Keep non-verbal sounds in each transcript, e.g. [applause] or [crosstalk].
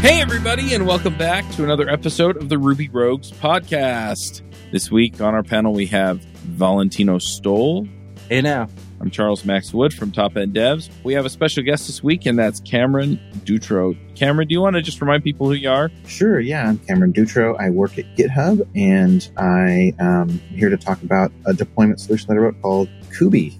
Hey, everybody, and welcome back to another episode of the Ruby Rogues podcast. This week on our panel, we have Valentino Stoll. Hey now. I'm Charles Max Wood from Top End Devs. We have a special guest this week, and that's Cameron Dutro. Cameron, do you want to just remind people who you are? Sure, yeah. I'm Cameron Dutro. I work at GitHub, and I am here to talk about a deployment solution that I wrote called Kubi.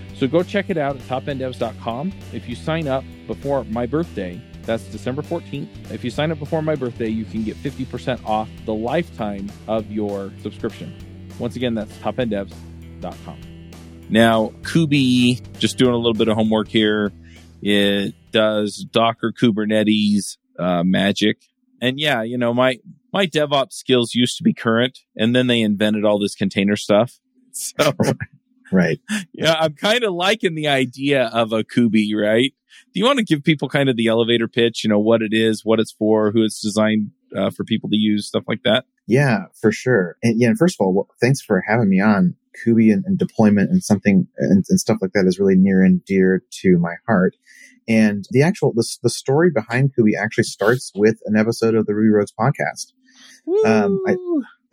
So go check it out at topenddevs.com. If you sign up before my birthday, that's December 14th. If you sign up before my birthday, you can get 50% off the lifetime of your subscription. Once again, that's topenddevs.com. Now, Kubi, just doing a little bit of homework here. It does Docker Kubernetes uh, magic. And yeah, you know, my, my DevOps skills used to be current and then they invented all this container stuff. [laughs] So Right. [laughs] yeah, I'm kind of liking the idea of a Kubi, right? Do you want to give people kind of the elevator pitch, you know, what it is, what it's for, who it's designed uh, for people to use, stuff like that? Yeah, for sure. And yeah, and first of all, well, thanks for having me on. Kubi and, and deployment and something and, and, stuff like that is really near and dear to my heart. And the actual the, the story behind Kubi actually starts with an episode of the Ruby Rogues podcast. Um, I,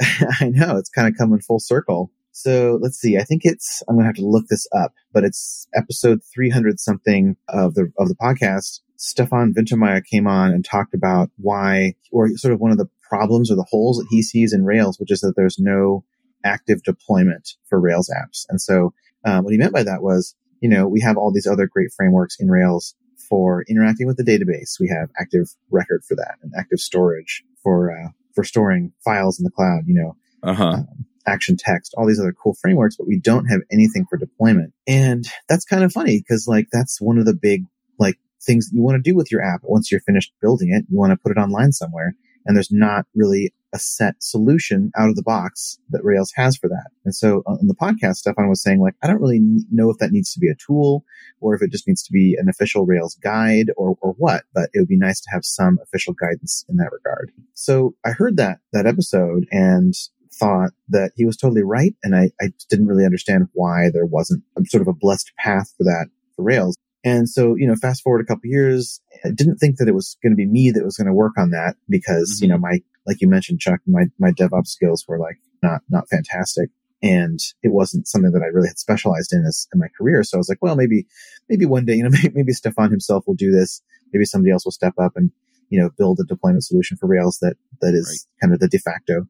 [laughs] I know it's kind of coming full circle. So let's see. I think it's, I'm going to have to look this up, but it's episode 300 something of the, of the podcast. Stefan Wintermeyer came on and talked about why, or sort of one of the problems or the holes that he sees in Rails, which is that there's no active deployment for Rails apps. And so, um, what he meant by that was, you know, we have all these other great frameworks in Rails for interacting with the database. We have active record for that and active storage for, uh, for storing files in the cloud, you know. Uh-huh. Um, action text, all these other cool frameworks, but we don't have anything for deployment. And that's kind of funny because like that's one of the big like things you want to do with your app once you're finished building it. You want to put it online somewhere and there's not really a set solution out of the box that Rails has for that. And so uh, on the podcast, Stefan was saying like, I don't really know if that needs to be a tool or if it just needs to be an official Rails guide or, or what, but it would be nice to have some official guidance in that regard. So I heard that, that episode and thought that he was totally right. And I, I didn't really understand why there wasn't a, sort of a blessed path for that for Rails. And so, you know, fast forward a couple years, I didn't think that it was going to be me that was going to work on that because, mm-hmm. you know, my, like you mentioned, Chuck, my, my DevOps skills were like not, not fantastic. And it wasn't something that I really had specialized in as in my career. So I was like, well, maybe, maybe one day, you know, [laughs] maybe, maybe Stefan himself will do this. Maybe somebody else will step up and, you know, build a deployment solution for Rails that, that is right. kind of the de facto.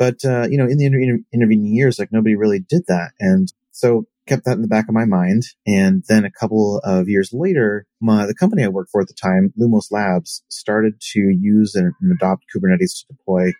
But, uh, you know, in the inter- intervening years, like nobody really did that. And so kept that in the back of my mind. And then a couple of years later, my, the company I worked for at the time, Lumos Labs, started to use and, and adopt Kubernetes to deploy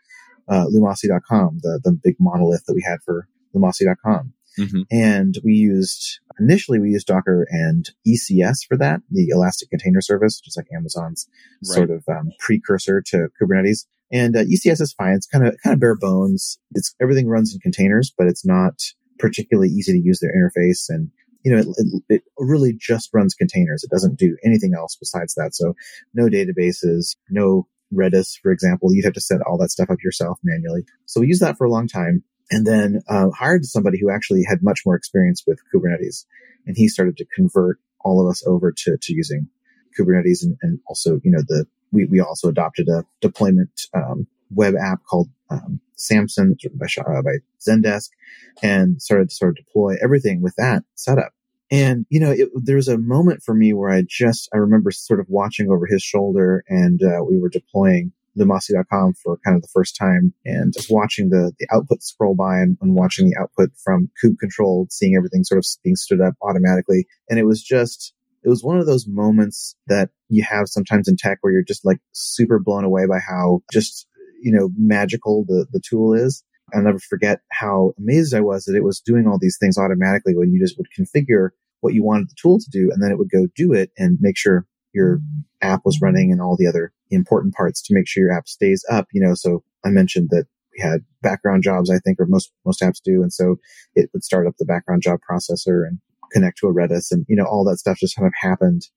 uh, Lumosity.com, the, the big monolith that we had for Lumosity.com. Mm-hmm. And we used, initially we used Docker and ECS for that, the Elastic Container Service, which is like Amazon's right. sort of um, precursor to Kubernetes. And uh, ECS is fine. It's kind of kind of bare bones. It's everything runs in containers, but it's not particularly easy to use their interface. And you know, it, it, it, really just runs containers. It doesn't do anything else besides that. So no databases, no Redis, for example. You'd have to set all that stuff up yourself manually. So we used that for a long time and then uh, hired somebody who actually had much more experience with Kubernetes. And he started to convert all of us over to, to using Kubernetes and, and also, you know, the we, we also adopted a deployment um, web app called um, Samson by, uh, by Zendesk and started to sort of deploy everything with that setup. And, you know, it, there was a moment for me where I just, I remember sort of watching over his shoulder and uh, we were deploying Lumosity.com for kind of the first time and just watching the, the output scroll by and, and watching the output from kube control, seeing everything sort of being stood up automatically. And it was just, it was one of those moments that you have sometimes in tech where you're just like super blown away by how just, you know, magical the, the tool is. I'll never forget how amazed I was that it was doing all these things automatically when you just would configure what you wanted the tool to do and then it would go do it and make sure your app was running and all the other important parts to make sure your app stays up, you know, so I mentioned that we had background jobs, I think, or most, most apps do. And so it would start up the background job processor and connect to a Redis and, you know, all that stuff just kind of happened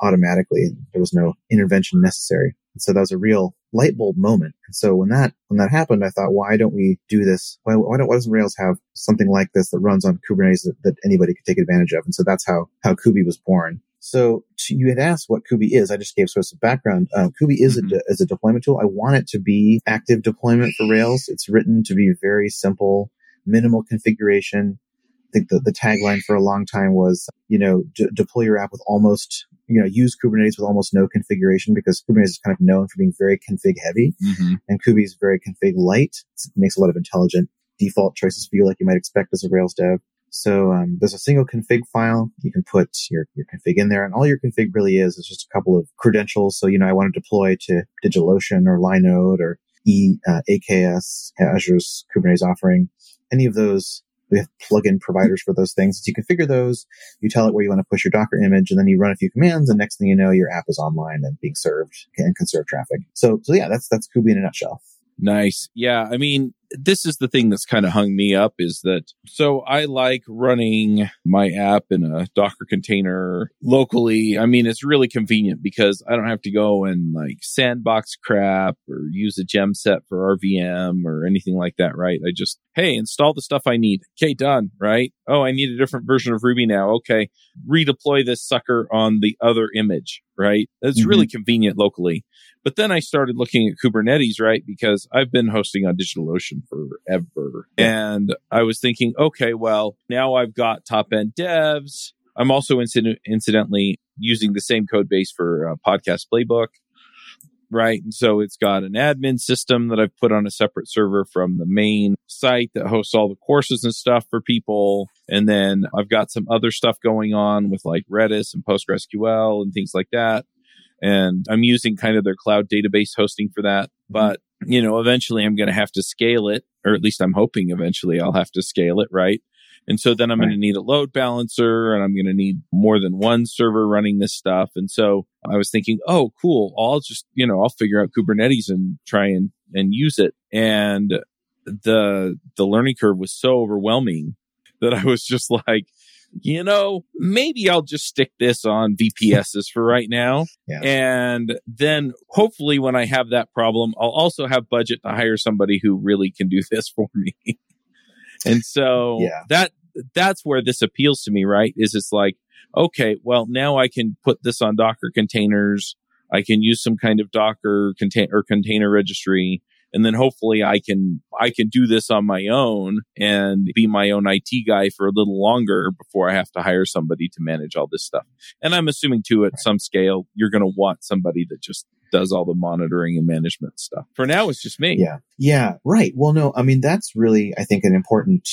automatically. There was no intervention necessary. And so that was a real light bulb moment. And so when that, when that happened, I thought, why don't we do this? Why, why, don't, why doesn't Rails have something like this that runs on Kubernetes that, that anybody could take advantage of? And so that's how, how Kubi was born. So to, you had asked what Kubi is. I just gave sort of some background. Um, Kubi is mm-hmm. a, de- is a deployment tool. I want it to be active deployment for Rails. It's written to be very simple, minimal configuration. I think the, the tagline for a long time was, you know, d- deploy your app with almost, you know, use Kubernetes with almost no configuration because Kubernetes is kind of known for being very config heavy mm-hmm. and Kubi is very config light. It makes a lot of intelligent default choices for you like you might expect as a Rails dev. So um, there's a single config file. You can put your, your config in there, and all your config really is is just a couple of credentials. So you know, I want to deploy to DigitalOcean or Linode or e, uh, AKS, Azure's Kubernetes offering. Any of those, we have plugin providers for those things. So you configure those, you tell it where you want to push your Docker image, and then you run a few commands, and next thing you know, your app is online and being served and can serve traffic. So, so yeah, that's that's Kubi in a nutshell. Nice. Yeah. I mean, this is the thing that's kind of hung me up is that so I like running my app in a Docker container locally. I mean, it's really convenient because I don't have to go and like sandbox crap or use a gem set for RVM or anything like that, right? I just, hey, install the stuff I need. Okay, done, right? Oh, I need a different version of Ruby now. Okay, redeploy this sucker on the other image, right? It's mm-hmm. really convenient locally. But then I started looking at Kubernetes, right? Because I've been hosting on DigitalOcean forever. And I was thinking, okay, well, now I've got top end devs. I'm also incident- incidentally using the same code base for uh, podcast playbook. Right. And so it's got an admin system that I've put on a separate server from the main site that hosts all the courses and stuff for people. And then I've got some other stuff going on with like Redis and PostgreSQL and things like that and I'm using kind of their cloud database hosting for that. Mm-hmm. But, you know, eventually I'm going to have to scale it, or at least I'm hoping eventually I'll have to scale it, right? And so then I'm right. going to need a load balancer and I'm going to need more than one server running this stuff. And so I was thinking, oh, cool. I'll just, you know, I'll figure out Kubernetes and try and, and use it. And the, the learning curve was so overwhelming [laughs] that I was just like, you know, maybe I'll just stick this on VPSs for right now. Yeah. And then hopefully when I have that problem, I'll also have budget to hire somebody who really can do [laughs] this for me. and so yeah. that, that's where this appeals to me, right? Is it's like, okay, well, now I can put this on Docker containers. I can use some kind of Docker contain or container registry and then hopefully I can I can do this on my own and be my own IT guy for a little longer before I have to hire somebody to manage all this stuff. And I'm assuming too at some scale you're going to want somebody that just does all the monitoring and management stuff. For now it's just me. Yeah. Yeah, right. Well no, I mean that's really I think an important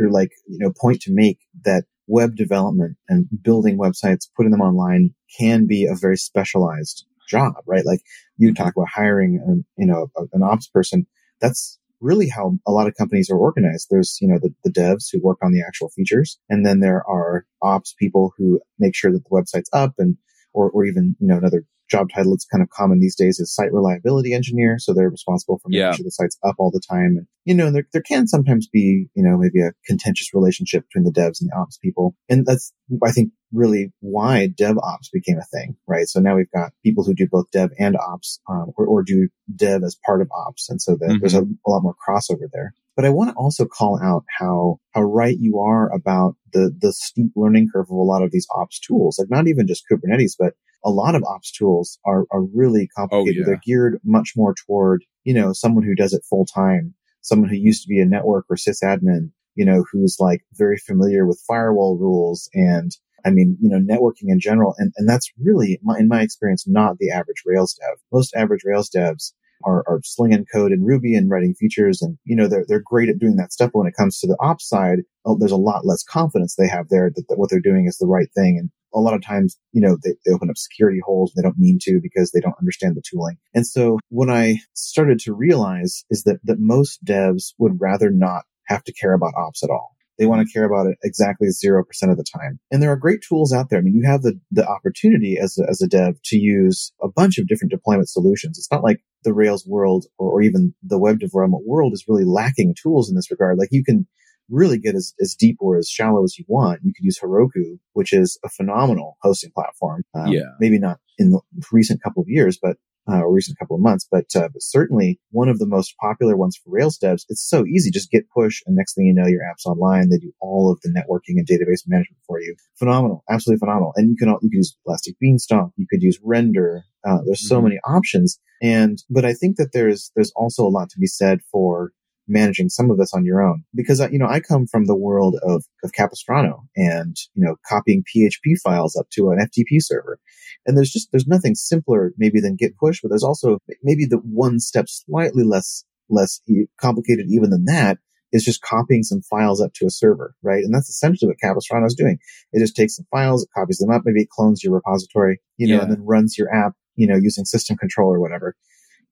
or like, you know, point to make that web development and building websites, putting them online can be a very specialized job, right? Like you talk about hiring, an, you know, an ops person. That's really how a lot of companies are organized. There's, you know, the, the devs who work on the actual features. And then there are ops people who make sure that the website's up and, or, or even, you know, another job title that's kind of common these days is site reliability engineer. So they're responsible for making yeah. sure the site's up all the time. And, you know, there, there can sometimes be, you know, maybe a contentious relationship between the devs and the ops people. And that's, I think, really why DevOps became a thing, right? So now we've got people who do both dev and ops, um, or, or, do dev as part of ops. And so the, mm-hmm. there's a, a lot more crossover there. But I want to also call out how, how right you are about the, the steep learning curve of a lot of these ops tools. Like not even just Kubernetes, but a lot of ops tools are, are really oh, complicated. Oh, yeah. They're geared much more toward, you know, someone who does it full time, someone who used to be a network or sysadmin, you know, who's like very familiar with firewall rules and I mean, you know, networking in general. And, and that's really, in my experience, not the average Rails dev. Most average Rails devs are, are slinging code in Ruby and writing features. And, you know, they're, they're great at doing that stuff. But when it comes to the ops side, oh, there's a lot less confidence they have there that, that what they're doing is the right thing. And a lot of times, you know, they, they open up security holes. They don't mean to because they don't understand the tooling. And so what I started to realize is that, that most devs would rather not have to care about ops at all. They want to care about it exactly 0% of the time. And there are great tools out there. I mean, you have the, the opportunity as a, as a dev to use a bunch of different deployment solutions. It's not like the Rails world or, or even the web development world is really lacking tools in this regard. Like you can really get as, as deep or as shallow as you want. You could use Heroku, which is a phenomenal hosting platform. Um, yeah. Maybe not in the recent couple of years, but uh, or recent couple of months, but, uh, but certainly one of the most popular ones for Rails devs. It's so easy. Just git push. And next thing you know, your app's online. They do all of the networking and database management for you. Phenomenal. Absolutely phenomenal. And you can, you can use Elastic Beanstalk. You could use Render. Uh, there's so mm-hmm. many options. And, but I think that there's, there's also a lot to be said for managing some of this on your own. Because uh, you know I come from the world of of Capistrano and you know copying PHP files up to an FTP server. And there's just there's nothing simpler maybe than git push but there's also maybe the one step slightly less less complicated even than that is just copying some files up to a server right? And that's essentially what Capistrano is doing. It just takes some files it copies them up maybe it clones your repository you know yeah. and then runs your app you know using system control or whatever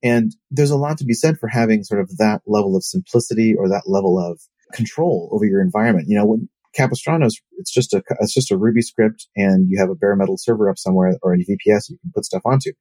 and there's a lot to be said for having sort of that level of simplicity or that level of control over your environment. You know, when Capistrano's, it's just a, it's just a Ruby script and you have a bare metal server up somewhere or a VPS you can put stuff onto.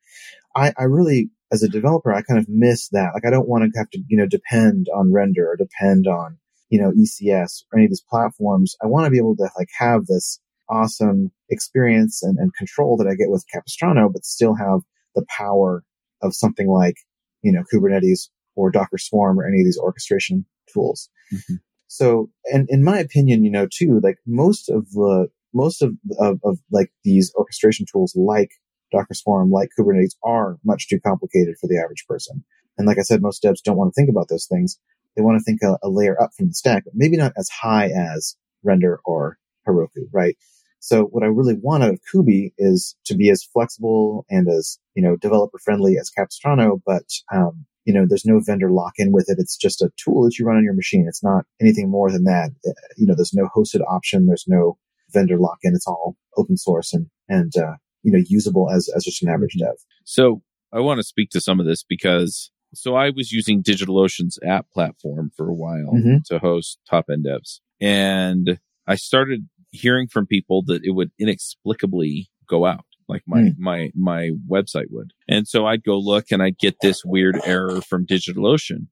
I, I really, as a developer, I kind of miss that. Like I don't want to have to, you know, depend on render or depend on, you know, ECS or any of these platforms. I want to be able to like have this awesome experience and, and control that I get with Capistrano, but still have the power of something like you know, Kubernetes or Docker Swarm or any of these orchestration tools. Mm-hmm. So, and in my opinion, you know, too, like most of the, most of, of, of like these orchestration tools like Docker Swarm, like Kubernetes are much too complicated for the average person. And like I said, most devs don't want to think about those things. They want to think a, a layer up from the stack, but maybe not as high as Render or Heroku, right? So what I really want out of Kubi is to be as flexible and as, you know, developer friendly as Capistrano, but, um, you know, there's no vendor lock in with it. It's just a tool that you run on your machine. It's not anything more than that. Uh, you know, there's no hosted option. There's no vendor lock in. It's all open source and, and, uh, you know, usable as, as just an average dev. So I want to speak to some of this because so I was using DigitalOcean's app platform for a while mm-hmm. to host top end devs and I started hearing from people that it would inexplicably go out like my mm. my my website would. And so I'd go look and I'd get this weird error from DigitalOcean.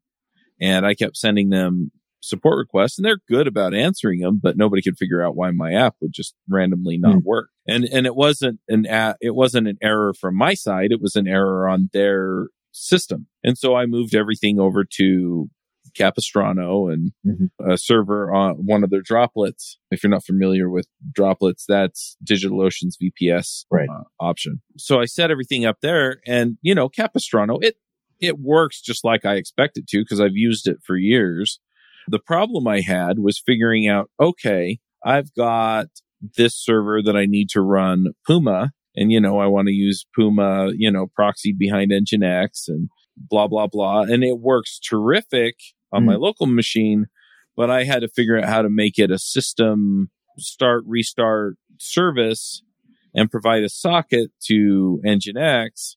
And I kept sending them support requests and they're good about answering them, but nobody could figure out why my app would just randomly not mm. work. And and it wasn't an a- it wasn't an error from my side, it was an error on their system. And so I moved everything over to Capistrano and mm-hmm. a server on one of their droplets. If you're not familiar with droplets, that's DigitalOcean's VPS right. uh, option. So I set everything up there and, you know, Capistrano, it, it works just like I expect it to because I've used it for years. The problem I had was figuring out, okay, I've got this server that I need to run Puma and, you know, I want to use Puma, you know, proxy behind Nginx and blah, blah, blah. And it works terrific on mm. my local machine, but I had to figure out how to make it a system start, restart service and provide a socket to Nginx.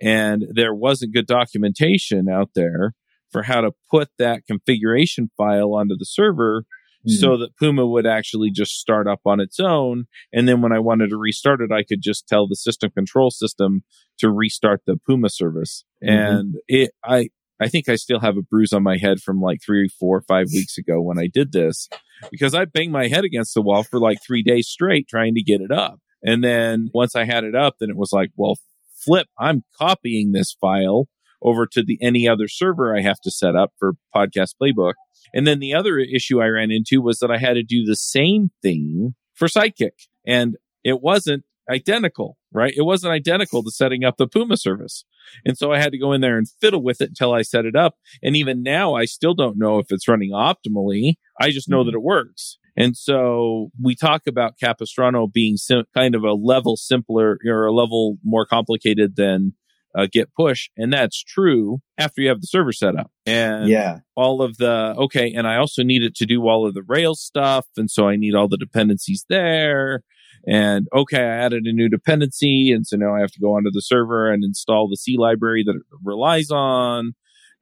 And there wasn't good documentation out there for how to put that configuration file onto the server mm. so that Puma would actually just start up on its own. And then when I wanted to restart it, I could just tell the system control system to restart the Puma service. Mm-hmm. And it, I, I think I still have a bruise on my head from like three, four, five weeks ago when I did this because I banged my head against the wall for like three days straight trying to get it up. And then once I had it up, then it was like, well, flip, I'm copying this file over to the any other server I have to set up for podcast playbook. And then the other issue I ran into was that I had to do the same thing for Sidekiq and it wasn't identical, right? It wasn't identical to setting up the Puma service. And so I had to go in there and fiddle with it until I set it up. And even now, I still don't know if it's running optimally. I just know mm-hmm. that it works. And so we talk about Capistrano being sim- kind of a level simpler or a level more complicated than uh, git push. And that's true after you have the server set up. And yeah. all of the, okay. And I also need it to do all of the Rails stuff. And so I need all the dependencies there. And okay, I added a new dependency. And so now I have to go onto the server and install the C library that it relies on.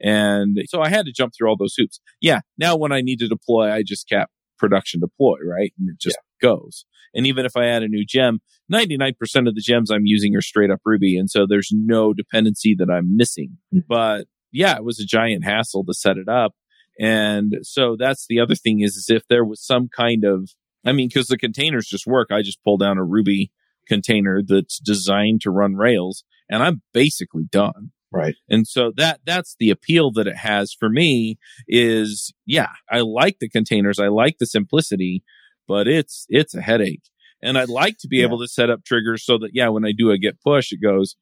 And so I had to jump through all those hoops. Yeah. Now when I need to deploy, I just cap production deploy, right? And it just yeah. goes. And even if I add a new gem, 99% of the gems I'm using are straight up Ruby. And so there's no dependency that I'm missing. Mm-hmm. But yeah, it was a giant hassle to set it up. And so that's the other thing is, is if there was some kind of, I mean, cause the containers just work. I just pull down a Ruby container that's designed to run Rails and I'm basically done. Right. And so that, that's the appeal that it has for me is, yeah, I like the containers. I like the simplicity, but it's, it's a headache. And I'd like to be yeah. able to set up triggers so that, yeah, when I do a git push, it goes,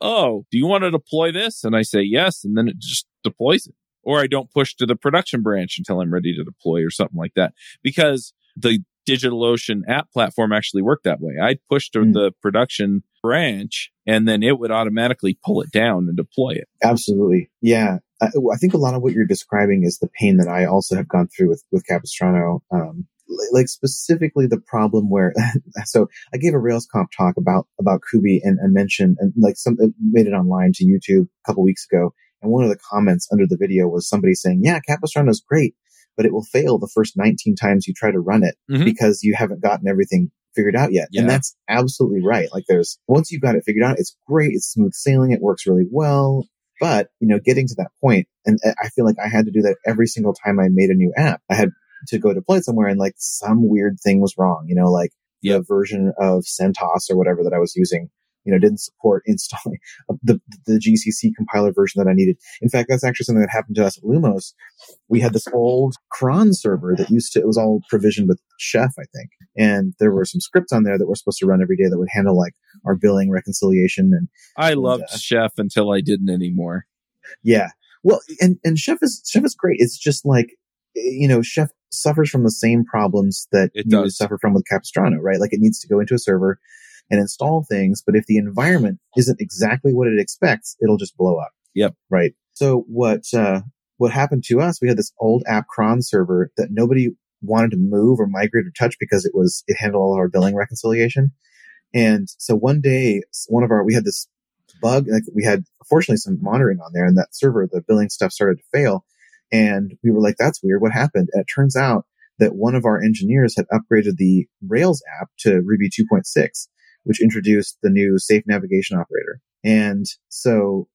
Oh, do you want to deploy this? And I say yes. And then it just deploys it. Or I don't push to the production branch until I'm ready to deploy or something like that because the DigitalOcean app platform actually worked that way. I'd push to mm. the production branch and then it would automatically pull it down and deploy it. Absolutely. Yeah. I, I think a lot of what you're describing is the pain that I also have gone through with, with Capistrano. Um, like specifically the problem where, [laughs] so I gave a RailsConf talk about, about Kubi and, and mentioned and like some, made it online to YouTube a couple weeks ago. And one of the comments under the video was somebody saying, yeah, Capistrano is great but it will fail the first 19 times you try to run it mm-hmm. because you haven't gotten everything figured out yet. Yeah. And that's absolutely right. Like there's, once you've got it figured out, it's great. It's smooth sailing. It works really well. But, you know, getting to that point, and I feel like I had to do that every single time I made a new app. I had to go deploy it somewhere and like some weird thing was wrong, you know, like yep. the version of CentOS or whatever that I was using you know, didn't support [laughs] installing the, the GCC compiler version that I needed. In fact, that's actually something that happened to us at Lumos. We had this old cron server that used to, it was all provisioned with Chef, I think. And there were some scripts on there that were supposed to run every day that would handle like our billing reconciliation. And I loved uh, Chef until I didn't anymore. Yeah. Well, and, and Chef is, Chef is great. It's just like, you know, Chef suffers from the same problems that it you suffer from with Capistrano, right? Like it needs to go into a server and install things. But if the environment isn't exactly what it expects, it'll just blow up. Yep. Right. So what, uh, what happened to us, we had this old app cron server that nobody wanted to move or migrate or touch because it was, it handled all our billing reconciliation. And so one day, one of our, we had this bug, like we had fortunately some monitoring on there and that server, the billing stuff started to fail. And we were like, that's weird. What happened? And it turns out that one of our engineers had upgraded the Rails app to Ruby 2.6 which introduced the new safe navigation operator. And so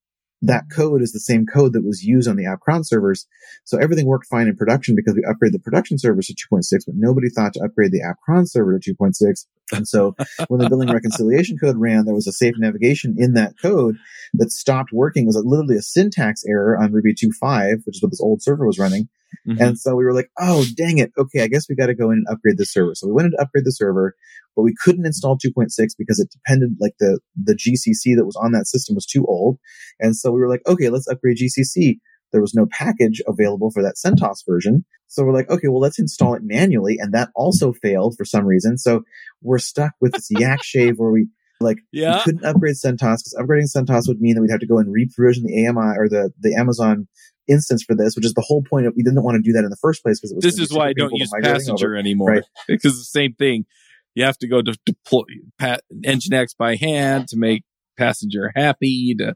that code is the same code that was used on the app cron servers. So everything worked fine in production because we upgraded the production servers to 2.6, but nobody thought to upgrade the app cron server to 2.6. And so [laughs] when the billing reconciliation code ran, there was a safe navigation in that code that stopped working. It was literally a syntax error on Ruby 2.5, which is what this old server was running. Mm-hmm. And so we were like, oh, dang it. Okay, I guess we got to go in and upgrade the server. So we went in to upgrade the server, but we couldn't install 2.6 because it depended, like the, the GCC that was on that system was too old. And so we were like, okay, let's upgrade GCC. There was no package available for that CentOS version. So we're like, okay, well, let's install it manually. And that also failed for some reason. So we're stuck with this yak shave where we, like, yeah. we couldn't upgrade CentOS because upgrading CentOS would mean that we'd have to go and reprovision the AMI or the, the Amazon instance for this, which is the whole point of we didn't want to do that in the first place because it was. This is why I don't use passenger over. anymore, right? [laughs] Because the same thing. You have to go to deploy pat, Nginx by hand to make passenger happy. To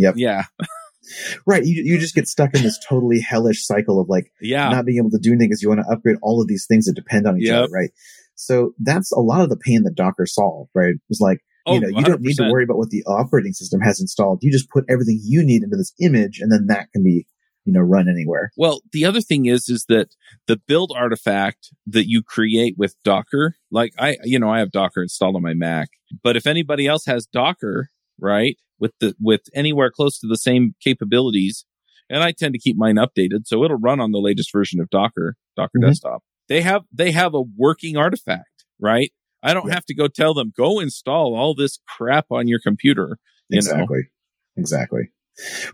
yep. yeah. [laughs] right. You you just get stuck in this totally hellish cycle of like yeah. not being able to do anything because you want to upgrade all of these things that depend on each yep. other, right? So that's a lot of the pain that Docker solved, right? It was like you oh, know, you don't need to worry about what the operating system has installed. You just put everything you need into this image and then that can be you know, run anywhere. Well, the other thing is, is that the build artifact that you create with Docker, like I, you know, I have Docker installed on my Mac, but if anybody else has Docker, right, with the, with anywhere close to the same capabilities, and I tend to keep mine updated, so it'll run on the latest version of Docker, Docker mm-hmm. desktop. They have, they have a working artifact, right? I don't yeah. have to go tell them, go install all this crap on your computer. exactly. Know? Exactly.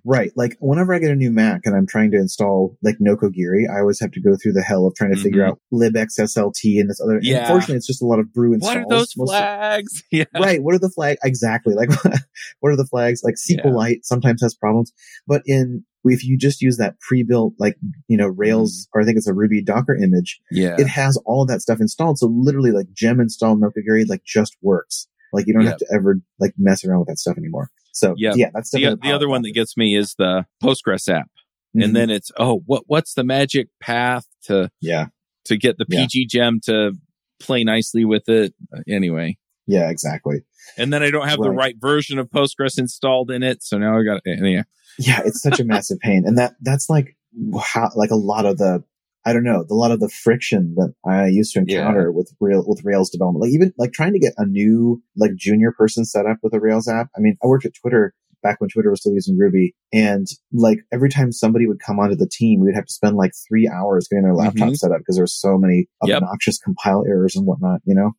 Right. Like whenever I get a new Mac and I'm trying to install like Nokogiri, I always have to go through the hell of trying to figure Mhm. out libxSLT and this other. and Yeah. Unfortunately, it's just a lot of brew installs. What are those Most- flags? [laughs] Yeah. Right. What are the flags? Exactly. Like [laughs] what are the flags? Like SQLite sometimes has problems, but in if you just use that pre-built like you know Rails or I think it's a Ruby Docker image, Yeah. it has all of that stuff installed. So literally like gem install Nokogiri like just works. Like you don't have to ever like mess around with that stuff anymore. So Yep. yeah, that's the, the other one that gets me is the Postgres app. Mhm. And then it's, oh, what, what's the magic path to, yeah, to get the Yeah. PG gem to play nicely with it? Uh, Anyway. yeah, exactly. And then I don't have the Right. right version of Postgres installed in it. So now I got, yeah. Yeah, it's such a [laughs] massive pain, and that that's like how like a lot of the I don't know a lot of the friction that I used to encounter with real with Rails development. Like even like trying to get a new like junior person set up with a Rails app. I mean, I worked at Twitter back when Twitter was still using Ruby, and like every time somebody would come onto the team, we would have to spend like three hours getting their laptop Mhm. set up because there were so many Yep. obnoxious compile errors and whatnot. You know,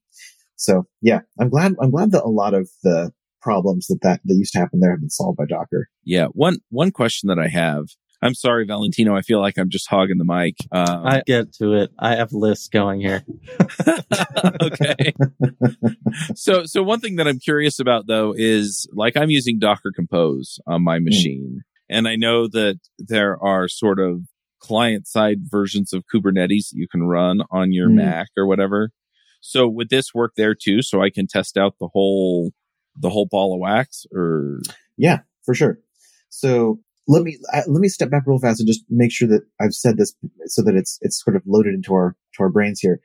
so yeah, I'm glad I'm glad that a lot of the problems that that, that used to happen there have been solved by Docker. Yeah. One, one question that I have, I'm sorry, Valentino. I feel like I'm just hogging the mic. Um, I get to it. I have lists going here. [laughs] [laughs] okay. so, so one thing that I'm curious about though is like I'm using Docker Compose on my machine, and I know that there are sort of client side versions of Kubernetes that you can run on your Mm. Mac or whatever. So would this work there too? So I can test out the whole, the whole ball of wax or Yeah, for sure. So let me I, let me step back real fast and just make sure that I've said this so that it's it's sort of loaded into our to our brains here.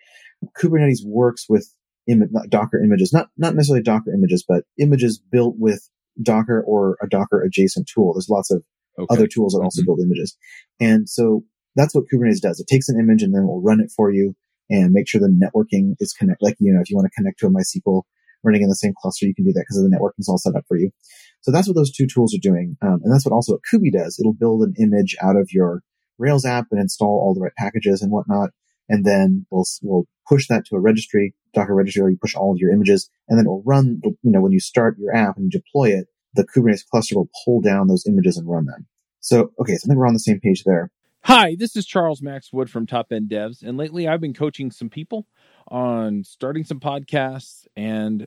Kubernetes works with Im- Docker images, not not necessarily Docker images, but images built with Docker or a Docker adjacent tool. There's lots of okay. other tools that also Mhm. build images, and so that's what Kubernetes does. It takes an image and then will run it for you and make sure the networking is connect. Like you know, if you want to connect to a MySQL running in the same cluster, you can do that because the networking is all set up for you. So that's what those two tools are doing. Um, and that's what also what Kubi does. It'll build an image out of your Rails app and install all the right packages and whatnot. And then we'll, we'll push that to a registry, Docker registry, where you push all of your images. And then it'll run, you know, when you start your app and deploy it, the Kubernetes cluster will pull down those images and run them. So, okay. So I think we're on the same page there. Hi, this is Charles Max Wood from Top End Devs, and lately I've been coaching some people on starting some podcasts and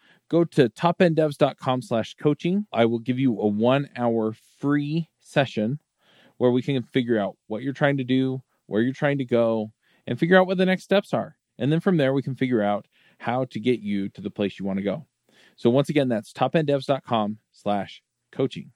go to topenddevs.com slash coaching. I will give you a one hour free session where we can figure out what you're trying to do, where you're trying to go, and figure out what the next steps are. And then from there, we can figure out how to get you to the place you want to go. So once again, that's topenddevs.com slash coaching.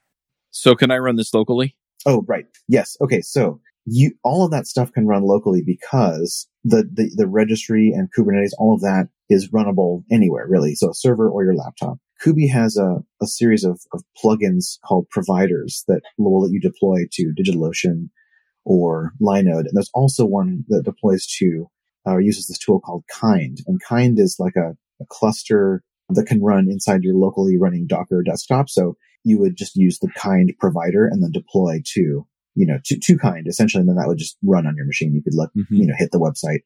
So can I run this locally? Oh, right. Yes. Okay. So you, all of that stuff can run locally because the, the, the registry and Kubernetes, all of that is runnable anywhere really. So a server or your laptop. Kubi has a, a series of, of plugins called providers that will let you deploy to DigitalOcean or Linode. And there's also one that deploys to or uses this tool called Kind. And Kind is like a, a cluster that can run inside your locally running Docker desktop. So you would just use the Kind provider and then deploy to, you know, to, to Kind essentially. And then that would just run on your machine. You could let, Mhm. you know, hit the website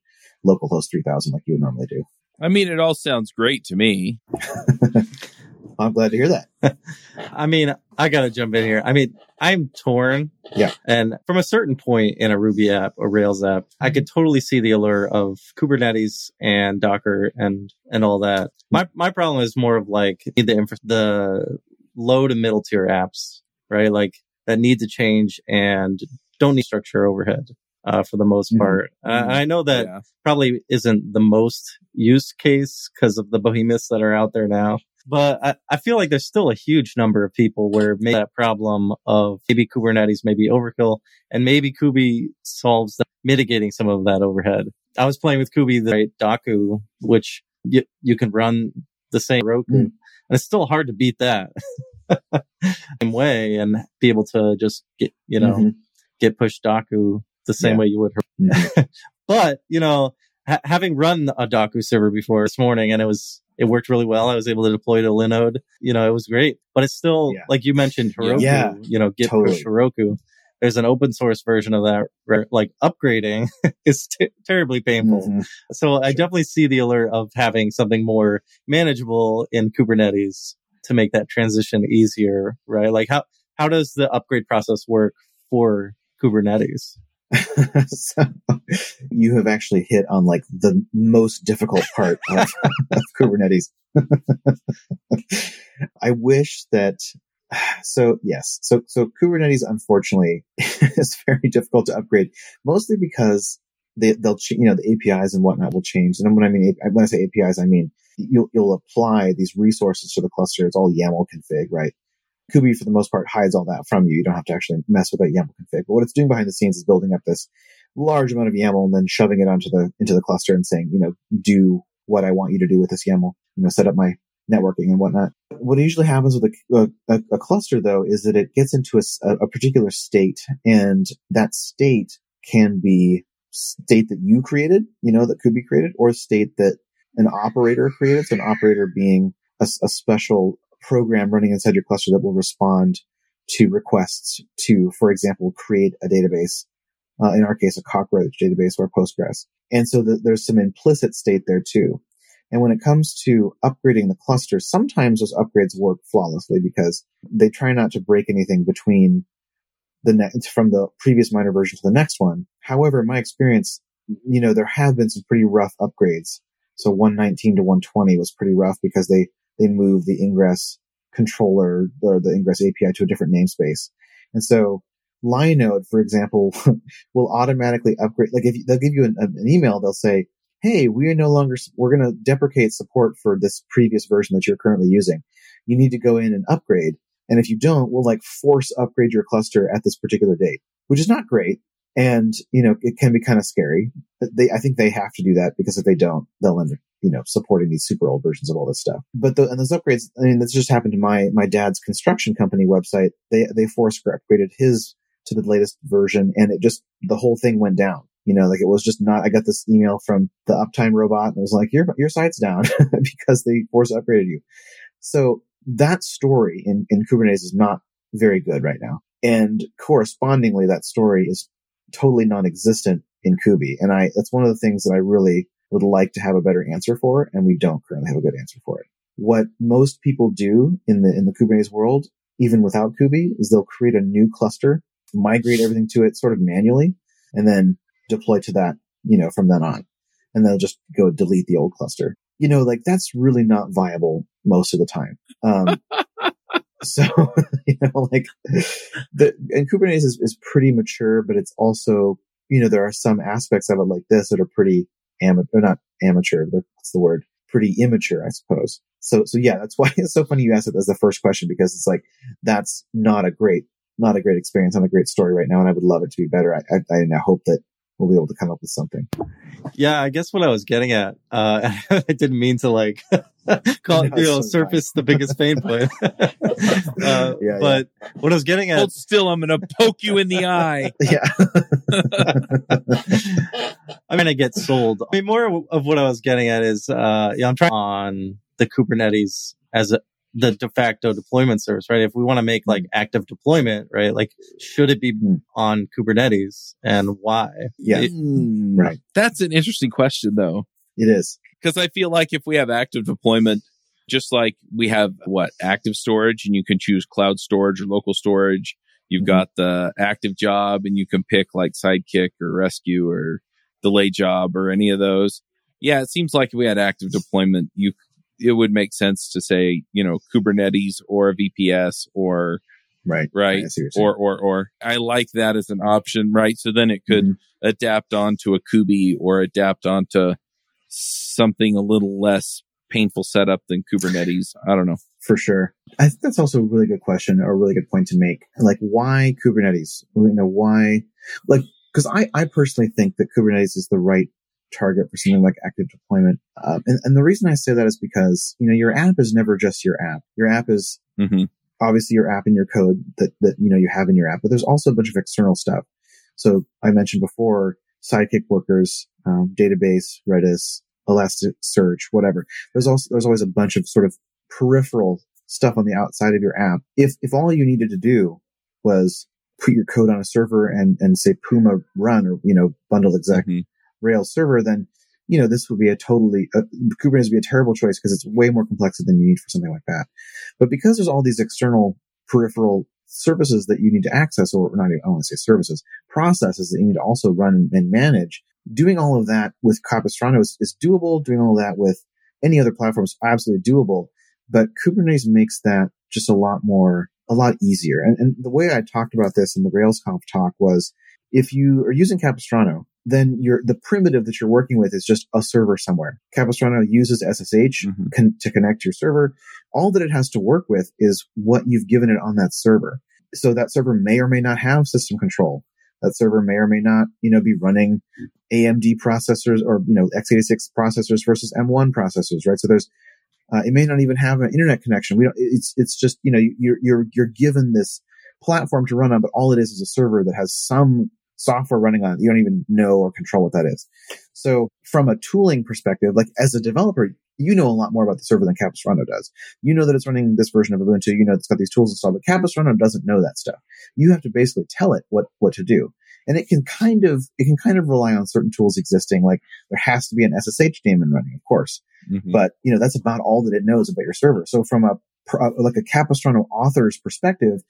localhost 3000 like you would normally do. I mean, it all sounds great to me. [laughs] I'm glad to hear that. [laughs] I mean, I gotta jump in here. I mean, I'm torn. Yeah. And from a certain point in a Ruby app or Rails app, I could totally see the allure of Kubernetes and Docker and and all that. My my problem is more of like the infra- the low to middle tier apps, right? Like that need to change and don't need structure overhead. Uh, for the most Mhm. part, uh, Mhm. I know that Yeah. probably isn't the most use case because of the behemoths that are out there now. But I, I feel like there's still a huge number of people where maybe that problem of maybe Kubernetes may be overkill and maybe Kubi solves the, mitigating some of that overhead. I was playing with Kubi, the right, Dokku, which you, you can run the same Roku. Mm. And it's still hard to beat that [laughs] same way and be able to just get, you know, Mhm. get push Dokku the same Yeah. way you would Mhm. [laughs] but you know, ha- having run a Docker server before this morning and it was, it worked really well. I was able to deploy to Linode. You know, it was great, but it's still, Yeah. like you mentioned, Heroku, Yeah, you know, Git totally. Heroku. There's an open source version of that where like upgrading [laughs] is t- terribly painful. Mhm. So I definitely see the alert of having something more manageable in Kubernetes to make that transition easier, right? Like how, how does the upgrade process work for Kubernetes? [laughs] so you have actually hit on like the most difficult part of, [laughs] of Kubernetes. [laughs] I wish that [sighs] so yes, so so Kubernetes unfortunately is very difficult to upgrade, mostly because they, they'll ch- you know the APIs and whatnot will change. And when I mean when I say APIs, I mean you'll you'll apply these resources to the cluster. It's all YAML config, right? Kubi for the most part hides all that from you. You don't have to actually mess with that YAML config. But what it's doing behind the scenes is building up this large amount of YAML and then shoving it onto the into the cluster and saying, you know, do what I want you to do with this YAML. You know, set up my networking and whatnot. What usually happens with a, a, a cluster though is that it gets into a particular state and that state can be state that you created, you know, that could be created or state that an operator created. So an operator being a special program running inside your cluster that will respond to requests to, for example, create a database. Uh, in our case, a cockroach database or Postgres. And so th- there's some implicit state there too. And when it comes to upgrading the cluster, sometimes those upgrades work flawlessly because they try not to break anything between the next from the previous minor version to the next one. However, in my experience, you know, there have been some pretty rough upgrades. So 119 to 120 was pretty rough because they, they move the ingress controller or the ingress API to a different namespace. And so Linode, for example, [laughs] will automatically upgrade. Like if you- they'll give you an, an email, they'll say, Hey, we are no longer, we're going to deprecate support for this previous version that you're currently using. You need to go in and upgrade. And if you don't, we'll like force upgrade your cluster at this particular date, which is not great. And, you know, it can be kind of scary. They, I think they have to do that because if they don't, they'll end up, you know, supporting these super old versions of all this stuff. But the, and those upgrades, I mean, this just happened to my, my dad's construction company website. They, they force upgraded his to the latest version and it just, the whole thing went down. You know, like it was just not, I got this email from the uptime robot and it was like, your, your site's down [laughs] because they force upgraded you. So that story in, in Kubernetes is not very good right now. And correspondingly, that story is totally non-existent in Kubi. And I, that's one of the things that I really would like to have a better answer for. And we don't currently have a good answer for it. What most people do in the, in the Kubernetes world, even without Kubi, is they'll create a new cluster, migrate everything to it sort of manually, and then deploy to that, you know, from then on. And they'll just go delete the old cluster. You know, like that's really not viable most of the time. Um, [laughs] so, [laughs] you know, like the, and Kubernetes is, is pretty mature, but it's also, you know, there are some aspects of it like this that are pretty amateur, not amateur, but what's the word? Pretty immature, I suppose. So, so yeah, that's why [laughs] it's so funny you asked it as the first question because it's like, that's not a great, not a great experience, not a great story right now. And I would love it to be better. I, I, I hope that we'll be able to come up with something. Yeah, I guess what I was getting at, uh, [laughs] I didn't mean to like [laughs] call, No, you know, so surface the biggest pain point. [laughs] uh, Yeah, but what I was getting at, Hold still. I'm going to poke you in the eye. [laughs] Yeah. I'm going to get sold. I mean, more of what I was getting at is, uh, yeah, I'm trying on the Kubernetes as a, the de facto deployment service, right? If we want to make like active deployment, right? Like, should it be Mm. on Kubernetes and why? yeah. It- Hmm. Right. That's an interesting question, though. It is. Because I feel like if we have active deployment, just like we have what active storage, and you can choose cloud storage or local storage. You've Mhm. got the active job, and you can pick like Sidekiq or Resque or Delay Job or any of those. Yeah, it seems like if we had active deployment, you it would make sense to say you know Kubernetes or a VPS or Right. right I see what you're saying. or or or I like that as an option, right? So then it could Mhm. adapt onto a Kubi or adapt onto something a little less painful setup than Kubernetes. I don't know. For sure. I think that's also a really good question or a really good point to make. Like, why Kubernetes? You know, why, like, cause I, I personally think that Kubernetes is the right target for something like active deployment. Um, and, and the reason I say that is because, you know, your app is never just your app. Your app is hmm obviously your app and your code that, that, you know, you have in your app, but there's also a bunch of external stuff. So I mentioned before, Sidekiq workers, um, database, Redis, Elasticsearch, whatever. There's also, there's always a bunch of sort of peripheral stuff on the outside of your app. If, if all you needed to do was put your code on a server and, and say Puma run or, you know, bundle exec mm-hmm. Rails server, then, you know, this would be a totally, uh, Kubernetes would be a terrible choice because it's way more complex than you need for something like that. But because there's all these external peripheral services that you need to access, or not even, I want to say services, processes that you need to also run and manage, doing all of that with Capistrano is, is doable. Doing all that with any other platform is absolutely doable. But Kubernetes makes that just a lot more, a lot easier. And, and the way I talked about this in the RailsConf talk was if you are using Capistrano, then your the primitive that you're working with is just a server somewhere. Capistrano uses SSH mm-hmm. con- to connect your server. All that it has to work with is what you've given it on that server. So that server may or may not have system control. That server may or may not, you know, be running AMD processors or, you know, x86 processors versus M1 processors, right? So there's, uh, it may not even have an internet connection. We don't, it's, it's just, you know, you're, you're, you're given this platform to run on, but all it is is a server that has some software running on it. You don't even know or control what that is. So from a tooling perspective, like as a developer, you know a lot more about the server than Capistrano does. You know that it's running this version of Ubuntu. You know it's got these tools installed, but Capistrano doesn't know that stuff. You have to basically tell it what, what to do. And it can kind of, it can kind of rely on certain tools existing. Like there has to be an SSH daemon running, of course. Mm-hmm. But, you know, that's about all that it knows about your server. So from a, like a Capistrano author's perspective,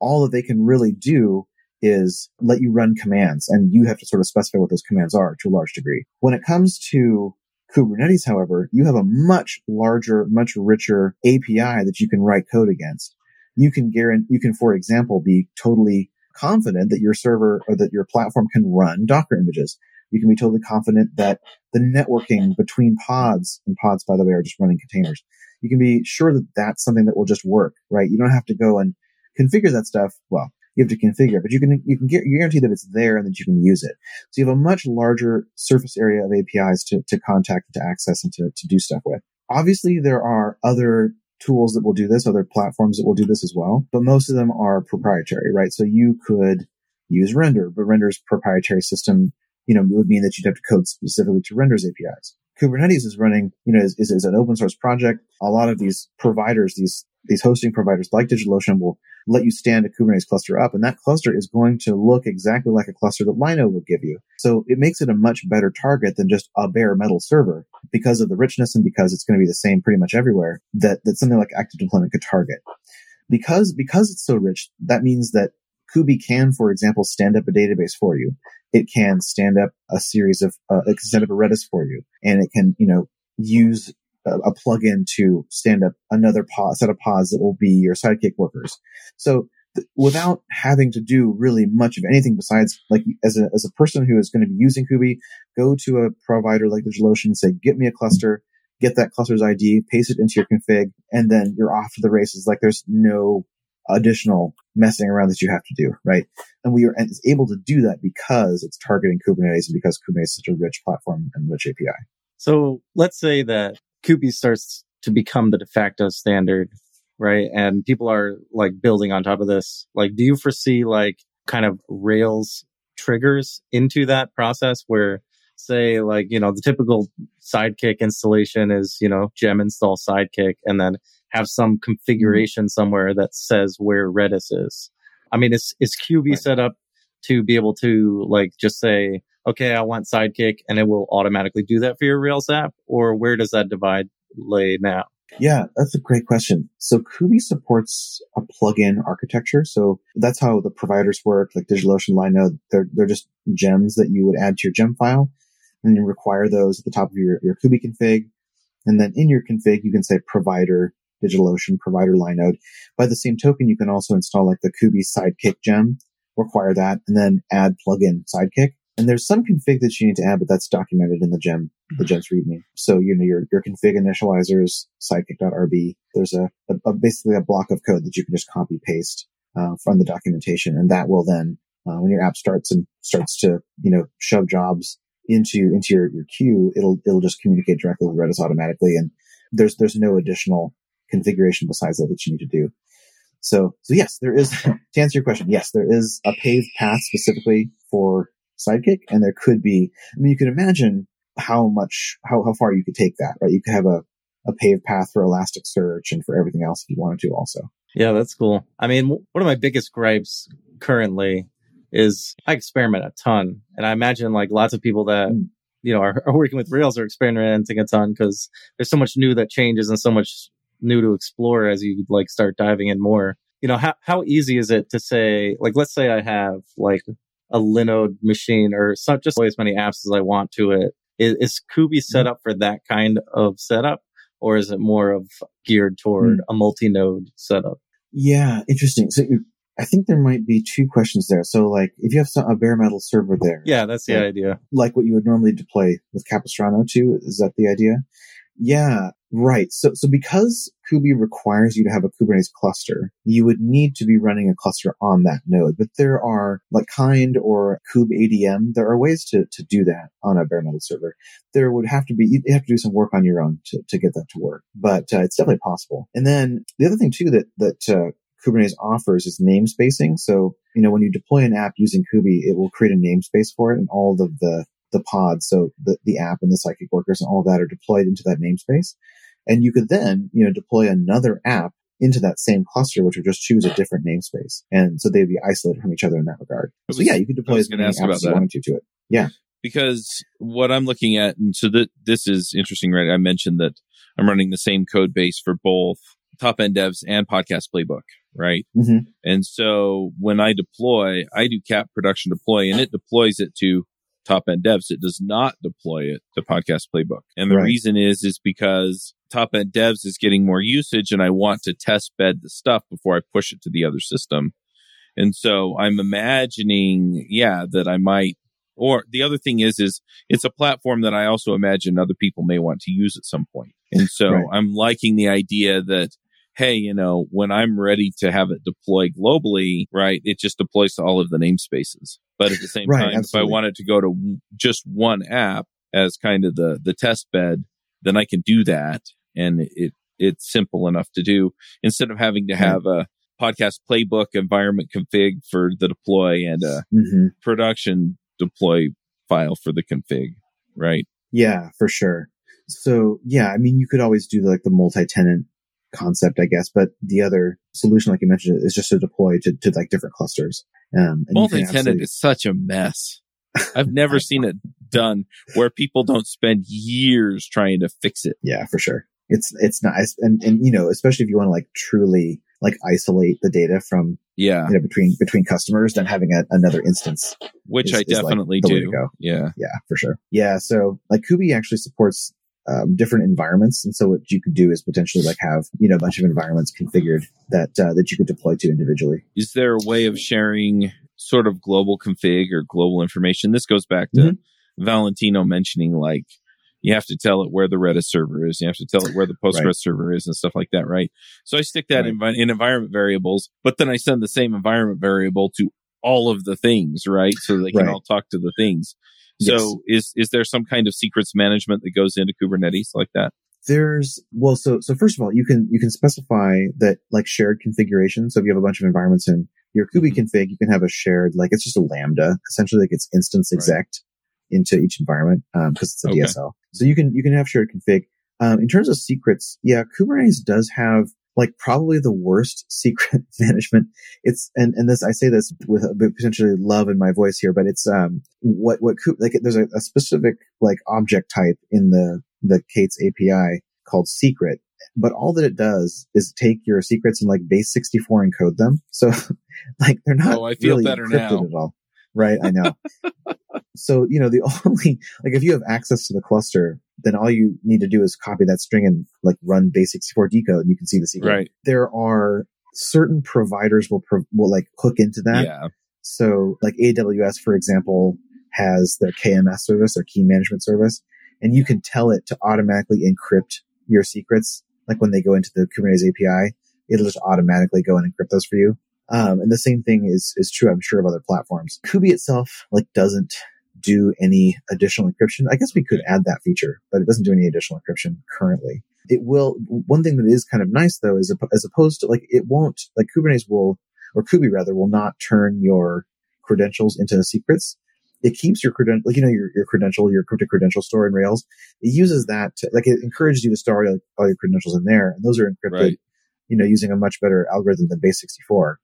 all that they can really do is let you run commands and you have to sort of specify what those commands are to a large degree. When it comes to Kubernetes, however, you have a much larger, much richer API that you can write code against. You can guarantee, you can, for example, be totally confident that your server or that your platform can run Docker images. You can be totally confident that the networking between pods and pods, by the way, are just running containers. You can be sure that that's something that will just work, right? You don't have to go and configure that stuff. Well, you have to configure, but you can, you can get, you guarantee that it's there and that you can use it. So you have a much larger surface area of APIs to, to contact, to access and to, to do stuff with. Obviously, there are other tools that will do this, other platforms that will do this as well, but most of them are proprietary, right? So you could use Render, but Render's proprietary system, you know, would mean that you'd have to code specifically to Render's APIs. Kubernetes is running, you know, is, is, is, an open source project. A lot of these providers, these, these hosting providers like DigitalOcean will let you stand a Kubernetes cluster up. And that cluster is going to look exactly like a cluster that Linode would give you. So it makes it a much better target than just a bare metal server because of the richness and because it's going to be the same pretty much everywhere that, that something like active deployment could target. Because, because it's so rich, that means that Kuby can, for example, stand up a database for you. It can stand up a series of, uh, it can stand up a Redis for you and it can, you know, use a, a plugin to stand up another pod, set of pods that will be your Sidekiq workers. So th- without having to do really much of anything besides like as a, as a person who is going to be using Kuby, go to a provider like DigitalOcean and say, get me a cluster, get that cluster's ID, paste it into your config, and then you're off to the races. Like there's no additional messing around that you have to do, right? And we are able to do that because it's targeting Kubernetes and because Kubernetes is such a rich platform and rich API. So let's say that Kuby starts to become the de facto standard, right? And people are like building on top of this. Like, do you foresee like kind of Rails triggers into that process where say like, you know, the typical Sidekiq installation is, you know, gem install sidekiq and then have some configuration somewhere that says where Redis is. I mean, is, is Kuby right. set up to be able to like just say, okay, I want Sidekiq and it will automatically do that for your Rails app? Or where does that divide lay now? Yeah, that's a great question. So Kuby supports a plug-in architecture. So that's how the providers work, like DigitalOcean, Linode. They're, they're just gems that you would add to your gem file and you require those at the top of your, your Kuby config. And then in your config, you can say provider DigitalOcean, provider Linode. By the same token, you can also install like the Kuby Sidekiq gem, require that, and then add plugin Sidekiq. And there's some config that you need to add, but that's documented in the gem, the gem's readme. So, you know, your, your config initializers, sidekiq.rb, there's a, a, a, basically a block of code that you can just copy paste, uh, from the documentation. And that will then, uh, when your app starts and starts to, you know, shove jobs into, into your, your queue, it'll, it'll just communicate directly with Redis automatically. And there's, there's no additional configuration besides that that you need to do. So, so yes, there is, [laughs] to answer your question, yes, there is a paved path specifically for Sidekiq, and there could be. I mean, you can imagine how much how how far you could take that, right? You could have a a paved path for Elasticsearch and for everything else if you wanted to also. Yeah, that's cool. I mean, one of my biggest gripes currently is I experiment a ton. And I imagine like lots of people that, mm. you know, are, are, working with Rails are experimenting a ton because there's so much new that changes and so much new to explore as you like start diving in more. You know, how, how easy is it to say, like, let's say I have like a Linode machine or just as many apps as I want to it. Is, is Kuby set mm. up for that kind of setup? or is it more of geared toward mm. a multi-node setup? Yeah, interesting. So I think there might be two questions there. So like if you have some, a bare metal server there. Yeah, that's the like, idea. Like what you would normally deploy with Capistrano too. Is that the idea? Yeah, right. So, so because Kuby requires you to have a Kubernetes cluster, you would need to be running a cluster on that node. But there are like kind or kubeadm. There are ways to, to do that on a bare metal server. There would have to be, you have to do some work on your own to, to get that to work, but uh, it's definitely possible. And then the other thing too that, that, uh, Kubernetes offers is namespacing. So, you know, when you deploy an app using Kuby, it will create a namespace for it and all of the the pods, so the, the app and the Sidekiq workers and all that are deployed into that namespace. And you could then, you know, deploy another app into that same cluster, which would just choose a different namespace. And so they'd be isolated from each other in that regard. Was, so yeah, you could deploy as many apps as you wanted to to it. Yeah. Because what I'm looking at, and so that this is interesting, right? I mentioned that I'm running the same code base for both top end devs and podcast playbook, right? Mm-hmm. And so when I deploy, I do cap production deploy and it deploys it to top end devs. It does not deploy it to podcast playbook. And the right. reason is, is because top end devs is getting more usage and I want to test bed the stuff before I push it to the other system. And so I'm imagining, yeah, that I might, or the other thing is, is it's a platform that I also imagine other people may want to use at some point. And so right. I'm liking the idea that hey, you know, when I'm ready to have it deploy globally, right, it just deploys to all of the namespaces. But at the same right, time, absolutely. if I wanted to go to just one app as kind of the, the test bed, then I can do that. And it, it's simple enough to do instead of having to have a podcast playbook environment config for the deploy and a mm-hmm. production deploy file for the config, right? Yeah, for sure. So yeah, I mean, you could always do like the multi-tenant concept, I guess. But the other solution, like you mentioned, is just to deploy to, to like different clusters. Um, Multi-tenant absolutely... is such a mess. [laughs] I've never seen it done where people don't spend years trying to fix it. Yeah, for sure. It's, it's nice. And, and, you know, especially if you want to like truly like isolate the data from, yeah, you know, between, between customers than having a, another instance. Which is, I definitely like do. Yeah. Yeah, for sure. Yeah. So like Kuby actually supports um, different environments. And so what you could do is potentially like have, you know, a bunch of environments configured that, uh, that you could deploy to individually. Is there a way of sharing sort of global config or global information? This goes back to mm-hmm. Valentino mentioning like, you have to tell it where the Redis server is. You have to tell it where the Postgres right. server is and stuff like that, right? So I stick that right. in, in environment variables, but then I send the same environment variable to all of the things, right? So they can right. all talk to the things. So yes. is, is there some kind of secrets management that goes into Kubernetes like that? There's, well, so, so first of all, you can, you can specify that like shared configuration. So if you have a bunch of environments in your Kuby mm-hmm. config, you can have a shared, like it's just a Lambda, essentially like it's instance exec right. into each environment, um, cause it's a okay. DSL. So you can, you can have shared config. Um, in terms of secrets, yeah, Kubernetes does have like probably the worst [laughs] secret management. It's, and, and this, I say this with potentially love in my voice here, but it's, um, what, what, like, there's a, a specific, like, object type in the, the K8s API called secret. But all that it does is take your secrets and like base 64 encode them. So [laughs] like they're not oh, I feel really better now. at all. Right. I know. [laughs] so, you know, the [laughs] only, like if you have access to the cluster, then all you need to do is copy that string and like run base64 decode and you can see the secret. Right. There are certain providers will, pro- will like hook into that. Yeah. So like AWS, for example, has their KMS service, their key management service, and you can tell it to automatically encrypt your secrets. Like when they go into the Kubernetes API, it'll just automatically go and encrypt those for you. Um, and the same thing is, is true, I'm sure, of other platforms. Kuby itself, like, doesn't do any additional encryption. I guess we could add that feature, but it doesn't do any additional encryption currently. It will, one thing that is kind of nice though is as opposed to like, it won't, like Kubernetes will, or Kuby rather, will not turn your credentials into secrets. it keeps your credential, like, you know, your, your credential, your cryptic credential store in Rails. It uses that to, like, it encourages you to store all, all your credentials in there. And those are encrypted, Right. you know, using a much better algorithm than base64.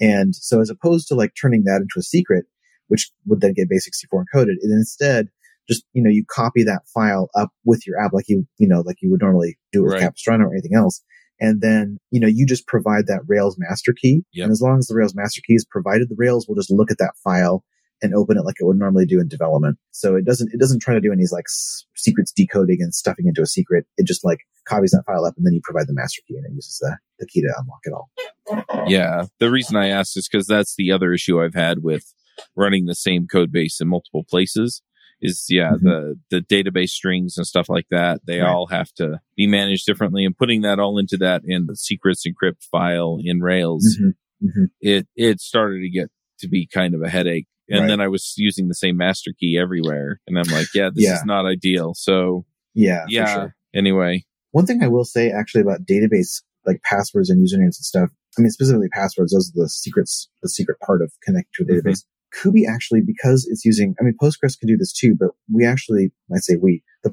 And so as opposed to like turning that into a secret, which would then get base64 encoded, it instead just, you know, you copy that file up with your app like you, you know, like you would normally do with Right. Capistrano or anything else. And then, you know, you just provide that Rails master key. Yep. And as long as the Rails master key is provided, the Rails will just look at that file and open it like it would normally do in development. So it doesn't, it doesn't try to do any like s- secrets decoding and stuffing into a secret. It just like copies that file up and then you provide the master key and it uses the, the key to unlock it all. Yeah. The reason I asked is because that's the other issue I've had with running the same code base in multiple places is yeah, Mhm. the, the database strings and stuff like that. They Right. all have to be managed differently and putting that all into that in the secrets encrypt file in Rails, Mhm. Mhm. it, it started to get to be kind of a headache. And Right. then I was using the same master key everywhere. And I'm like, yeah, this Yeah. is not ideal. So Yeah. for yeah. sure. Anyway, One thing I will say actually about database, like passwords and usernames and stuff. I mean, specifically passwords, those are the secrets, the secret part of connecting to a Mhm. database. Kuby actually, because it's using, I mean, Postgres can do this too, but we actually, I say we, the,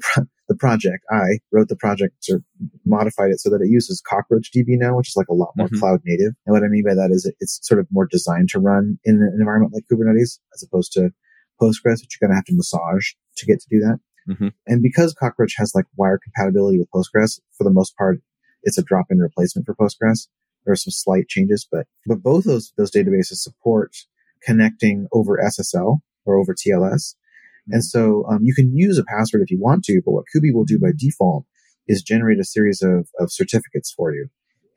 the project, I wrote the project or modified it so that it uses Cockroach DB now, which is like a lot more Mhm. cloud native. And what I mean by that is it's sort of more designed to run in an environment like Kubernetes as opposed to Postgres, which you're going to have to massage to get to do that. Mhm. And because Cockroach has like wire compatibility with Postgres, for the most part, it's a drop-in replacement for Postgres. There are some slight changes, but but both those those databases support connecting over SSL or over TLS. And so um, you can use a password if you want to, but what Kuby will do by default is generate a series of, of certificates for you.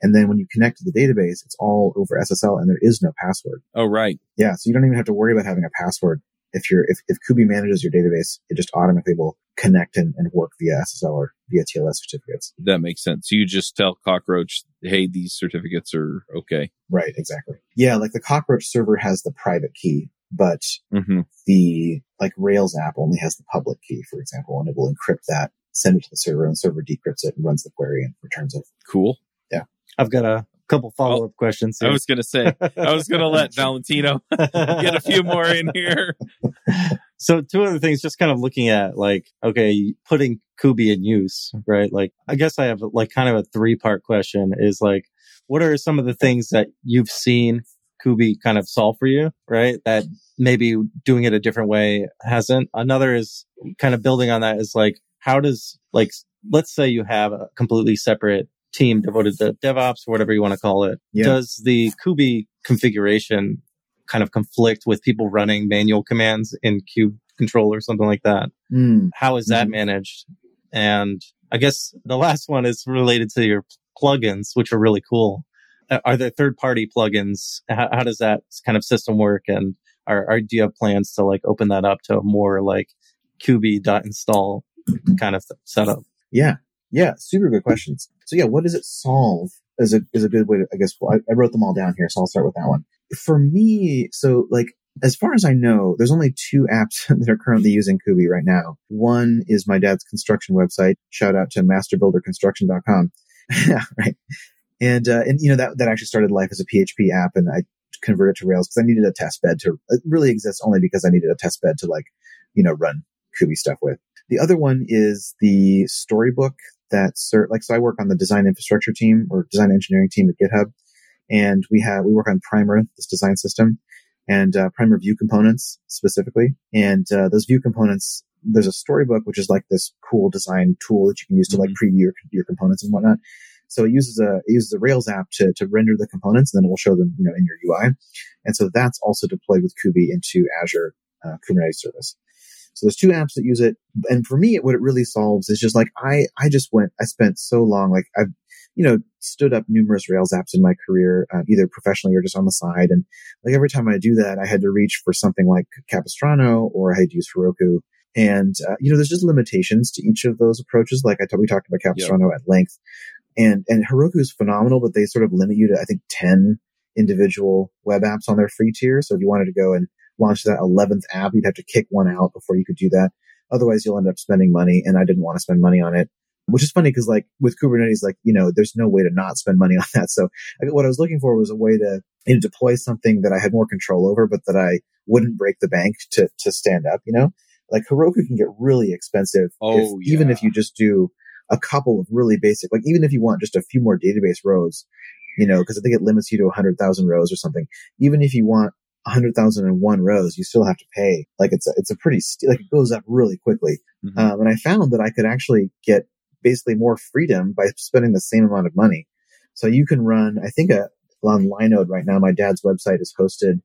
And then when you connect to the database, it's all over SSL and there is no password. oh, right. Yeah. So you don't even have to worry about having a password. If you're, if, if Kuby manages your database, it just automatically will connect and, and work via SSL or via TLS certificates. That makes sense. So you just tell Cockroach, hey, these certificates are okay. Right. Exactly. Yeah. Like the cockroach server has the private key, but hmm the like Rails app only has the public key, for example, and it will encrypt that, send it to the server and the server decrypts it and runs the query and returns it. Cool. Yeah. I've got a couple follow up questions. I was going to say, I was going to let [laughs] Valentino get a few more in here. [laughs] so two other things, just kind of looking at like, okay, putting Kuby in use, right? Like, I guess I have like kind of a three part question is like, what are some of the things that you've seen Kuby kind of solve for you, right? That maybe doing it a different way hasn't. Another is kind of building on that is like, how does like, let's say you have a completely separate team devoted to DevOps or whatever you want to call it. Yeah. Does the Kuby configuration kind of conflict with people running manual commands in Cube control or something like that? Mm. How is that Mhm. managed? And I guess the last one is related to your plugins, which are really cool. Uh, Are there third party plugins? How, how does that kind of system work? And are, are, do you have plans to like open that up to a more like Kuby.install kind of setup? Yeah. Yeah. Super good questions. So yeah, what does it solve is a, is a good way to, I guess, well, I, I wrote them all down here. So I'll start with that one. For me, so like, as far as I know, there's only two apps [laughs] that are currently using Kuby right now. One is my dad's construction website. Shout out to masterbuilderconstruction.com. [laughs] yeah, right. And, uh, and, you know, that, that actually started life as a PHP app and I converted to Rails because I needed a test bed to, it really exists only because I needed a test bed to like, you know, run Kuby stuff with. The other one is the storybook that cert, like, so I work on the design infrastructure team or design engineering team at GitHub. And we have, we work on Primer, this design system and uh, Primer view components specifically. And uh, those view components, there's a storybook, which is like this cool design tool that you can use to like preview your, your components and whatnot. So it uses a, it uses a Rails app to, to render the components and then it will show them, you know, in your UI. And so that's also deployed with Kuby into Azure uh, Kubernetes service. So there's two apps that use it. And for me, what it really solves is just like, I, I just went, I spent so long, like I've, you know, stood up numerous Rails apps in my career, uh, either professionally or just on the side. And like every time I do that, I had to reach for something like Capistrano or I had to use Heroku. And, uh, you know, there's just limitations to each of those approaches. Like I we talked about Capistrano at length and, and Heroku is phenomenal, but they sort of limit you to, I think, 10 individual web apps on their free tier. So if you wanted to go and launch that 11th app, you'd have to kick one out before you could do that. Otherwise, you'll end up spending money and I didn't want to spend money on it. which is funny because like with Kubernetes, like, you know, there's no way to not spend money [laughs] on that. So what I was looking for was a way to you know, deploy something that I had more control over, but that I wouldn't break the bank to, to stand up, you know, like Heroku can get really expensive. Oh, if, yeah. even if you just do a couple of really basic, like even if you want just a few more database rows, you know, because I think it limits you to 100,000 rows or something. Even if you want 100,001 rows, you still have to pay. Like it's a, it's a pretty, st- like it goes up really quickly. Mhm. Um, and I found that I could actually get basically more freedom by spending the same amount of money. So you can run, I think a, on Linode right now, my dad's website is hosted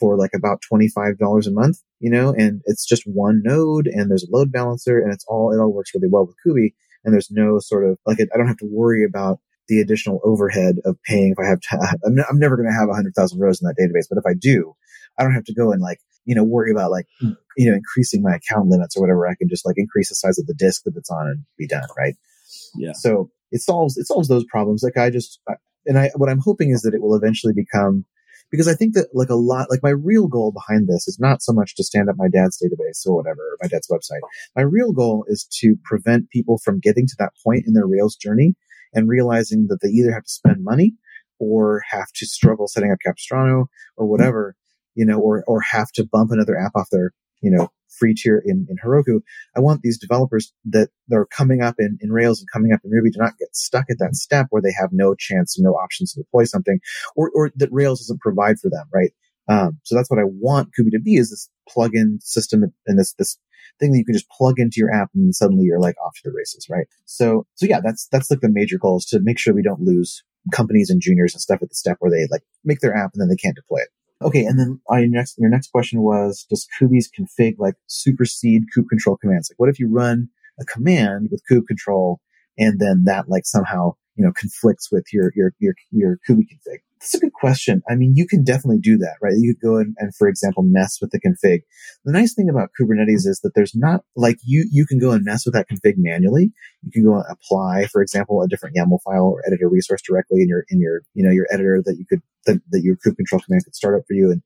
for like about $25 a month, you know, and it's just one node and there's a load balancer and it's all, it all works really well with Kuby. And there's no sort of like, I don't have to worry about the additional overhead of paying if I have, to, [laughs] I'm, I'm never going to have 100,000 rows in that database, but if I do, I don't have to go and like, you know, worry about like, you know, increasing my account limits or whatever. I can just like increase the size of the disk that it's on and be done. Right. Yeah. So it solves, it solves those problems. Like I just, and I, what I'm hoping is that it will eventually become, because I think that like a lot, like my real goal behind this is not so much to stand up my dad's database or whatever, or my dad's website. My real goal is to prevent people from getting to that point in their Rails journey and realizing that they either have to spend money or have to struggle setting up Capistrano or whatever, you know, or, or have to bump another app off their, you know, free tier in, in Heroku. I want these developers that are coming up in, in Rails and coming up in Ruby to not get stuck at that step where they have no chance and no options to deploy something or, or that Rails doesn't provide for them, right? Um, so that's what I want Kuby to be is this plugin system and this, this thing that you can just plug into your app and suddenly you're like off to the races, right? So, so yeah, that's, that's like the major goal is to make sure we don't lose companies and juniors and stuff at the step where they like make their app and then they can't deploy it. Okay, and then your next your next question was does Kuby's config like supersede kube control commands? Like, what if you run a command with kube control and then that like somehow you know conflicts with your your your your Kuby config? That's a good question. I mean, you can definitely do that, right? You could go and, and for example, mess with the config. The nice thing about Kubernetes is that there's not like you you can go and mess with that config manually. You can go and apply, for example, a different YAML file or edit a resource directly in your in your you know your editor that you could that, that your kube control command could start up for you and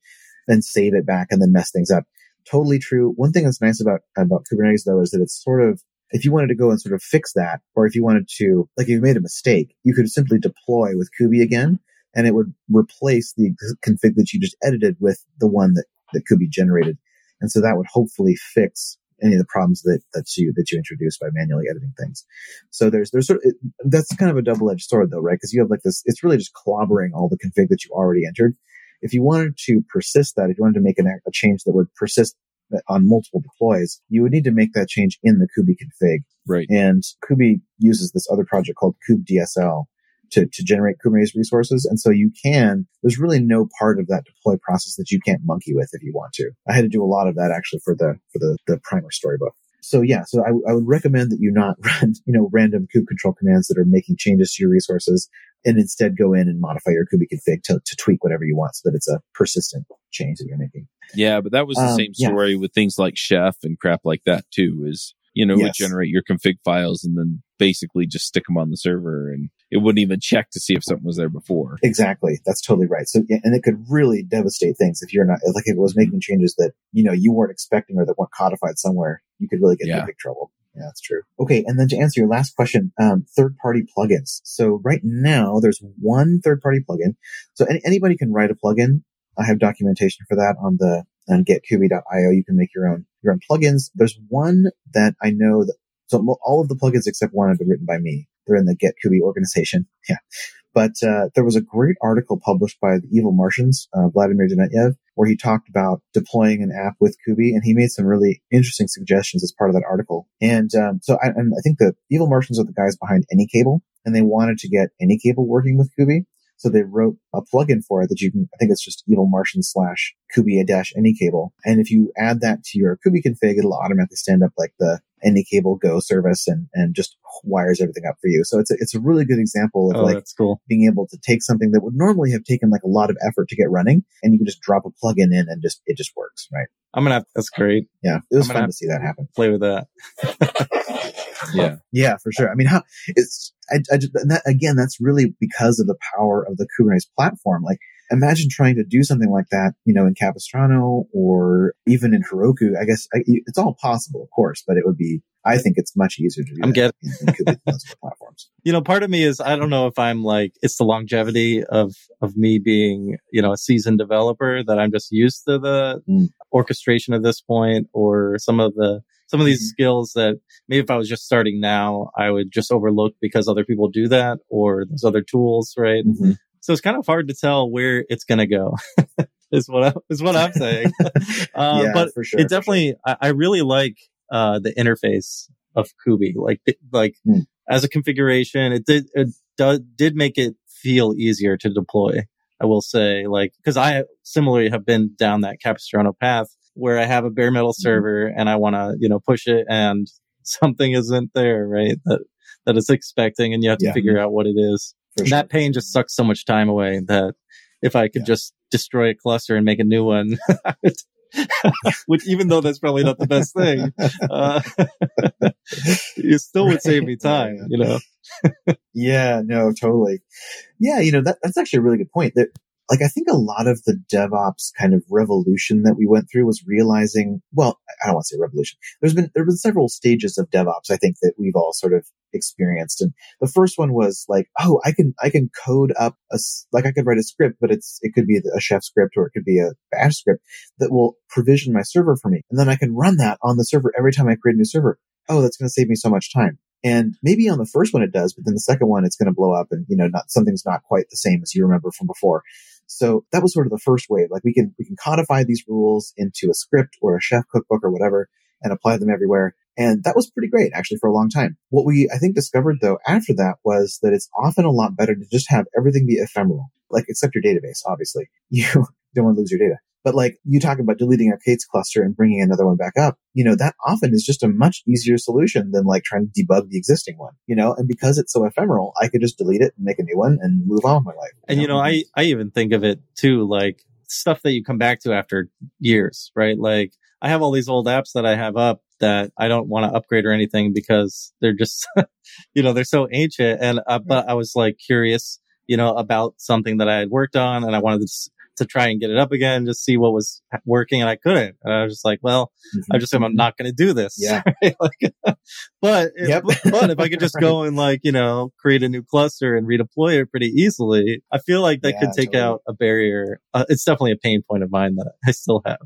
then save it back and then mess things up. Totally true. One thing that's nice about about Kubernetes though is that it's sort of if you wanted to go and sort of fix that, or if you wanted to, like if you made a mistake, you could simply deploy with Kuby again, and it would replace the config that you just edited with the one that, that could be generated. And so that would hopefully fix any of the problems that, that you, that you introduced by manually editing things. So there's, there's sort of, it, that's kind of a double-edged sword though, right? Cause you have like this, it's really just clobbering all the config that you already entered. If you wanted to persist that, if you wanted to make an, a change that would persist uh, on multiple deploys, you would need to make that change in the Kuby config. Right. And Kuby uses this other project called kubedsl to, to generate Kubernetes resources. And so you can, there's really no part of that deploy process that you can't monkey with if you want to. I had to do a lot of that actually for the, for the, the primer storybook. So yeah, so I, I would recommend that you not [laughs] run, you know, random kube control commands that are making changes to your resources and instead go in and modify your Kuby config to, to tweak whatever you want so that it's a persistent change that you're making. Yeah, but that was the Um, same yeah. story with things like Chef and crap like that too. Is you know, it would generate your config files and then basically just stick them on the server, and it wouldn't even check to see if something was there before. Exactly. That's totally right. So, and it could really devastate things if you're not, like if it was making changes that, you know, you weren't expecting or that weren't codified somewhere, you could really get Yeah. into big trouble. Yeah, that's true. Okay. And then to answer your last question, um, third party plugins. So right now there's one third party plugin. So any, anybody can write a plugin. I have documentation for that on the, on getkuby.io. You can make your own, your own plugins. There's one that I know that, so all of the plugins except one have been written by me. They're in the Get Kuby organization. [laughs] Yeah. But uh, there was a great article published by the Evil Martians, uh, Vladimir Dementyev, where he talked about deploying an app with Kuby, and he made some really interesting suggestions as part of that article. And um, so, I, and I think the Evil Martians are the guys behind AnyCable, and they wanted to get AnyCable working with Kuby. So they wrote a plugin for it that you can, I think it's just evil martian slash Kuby dash any cable. And if you add that to your Kuby config, it'll automatically stand up like the any cable go service and, and just wires everything up for you. So it's a, it's a really good example of Oh, like cool. being able to take something that would normally have taken like a lot of effort to get running and you can just drop a plugin in and just, it just works, right? I'm gonna have, that's great. Yeah. It was fun to see that happen. Play with that. [laughs] Yeah, [laughs] Yeah, for sure. I mean, how it's, I, I that, again, that's really because of the power of the Kubernetes platform. Like, imagine trying to do something like that, you know, in Capistrano or even in Heroku. I guess I, it's all possible, of course, but it would be, I think it's much easier to do I'm getting- in, in Kubernetes [laughs] platforms. you know, part of me is I don't know if I'm like it's the longevity of of me being you know a seasoned developer that I'm just used to the Mm. orchestration at this point, or some of the some of these Mhm. skills that maybe if I was just starting now, I would just overlook because other people do that, or there's other tools, right? Mhm. So it's kind of hard to tell where it's going to go. [laughs] is what I, is what I'm saying. [laughs] Uh, yeah, but sure. it for sure. definitely I, I really like uh the interface of Kuby. Like like Hmm. as a configuration, it did it do, did make it feel easier to deploy. I will say, like, because I similarly have been down that Capistrano path where I have a bare metal Mm-hmm. server and I want to, you know, push it and [laughs] something isn't there, right? That that it's expecting, and you have to Yeah. figure out what it is. Sure. that pain just sucks so much time away that if I could Yeah. just destroy a cluster and make a new one, [laughs] [laughs] which even though that's probably not the best thing, [laughs] uh, it still would save me time, you know? Yeah, no, totally. Yeah, you know, that, that's actually a really good point that, like, I think a lot of the DevOps kind of revolution that we went through was realizing, well, I don't want to say revolution. There's been, there have been several stages of DevOps, I think, that we've all sort of experienced. And the first one was like, oh, I can, I can code up a, like I could write a script, but it's, it could be a chef script or it could be a bash script that will provision my server for me. And then I can run that on the server every time I create a new server. Oh, that's going to save me so much time. And maybe on the first one it does, but then the second one it's going to blow up and, you know, not, something's not quite the same as you remember from before. So that was sort of the first wave. Like we can, we can codify these rules into a script or a chef cookbook or whatever and apply them everywhere. And that was pretty great actually for a long time. What we, I think discovered though after that was that it's often a lot better to just have everything be ephemeral, like except your database, obviously. [laughs] You don't want to lose your data. But like you talk about deleting a K8s cluster and bringing another one back up, you know, that often is just a much easier solution than like trying to debug the existing one, you know, and because it's so ephemeral, I could just delete it and make a new one and move on with my life. And you know, I, I even think of it too, like stuff that you come back to after years, right? Like I have all these old apps that I have up that I don't want to upgrade or anything because they're just, [laughs] you know, they're so ancient. And, uh, but I was like curious, you know, about something that I had worked on and I wanted to, to try and get it up again, just see what was working and I couldn't. And I was just like, well, I just am not going to do this. Yeah. [laughs] right? Like, [laughs] but, Yep. but if I could just [laughs] go and like, you know, create a new cluster and redeploy it pretty easily, I feel like that Yeah, could take totally. out a barrier. Uh, it's definitely a pain point of mine that I still have.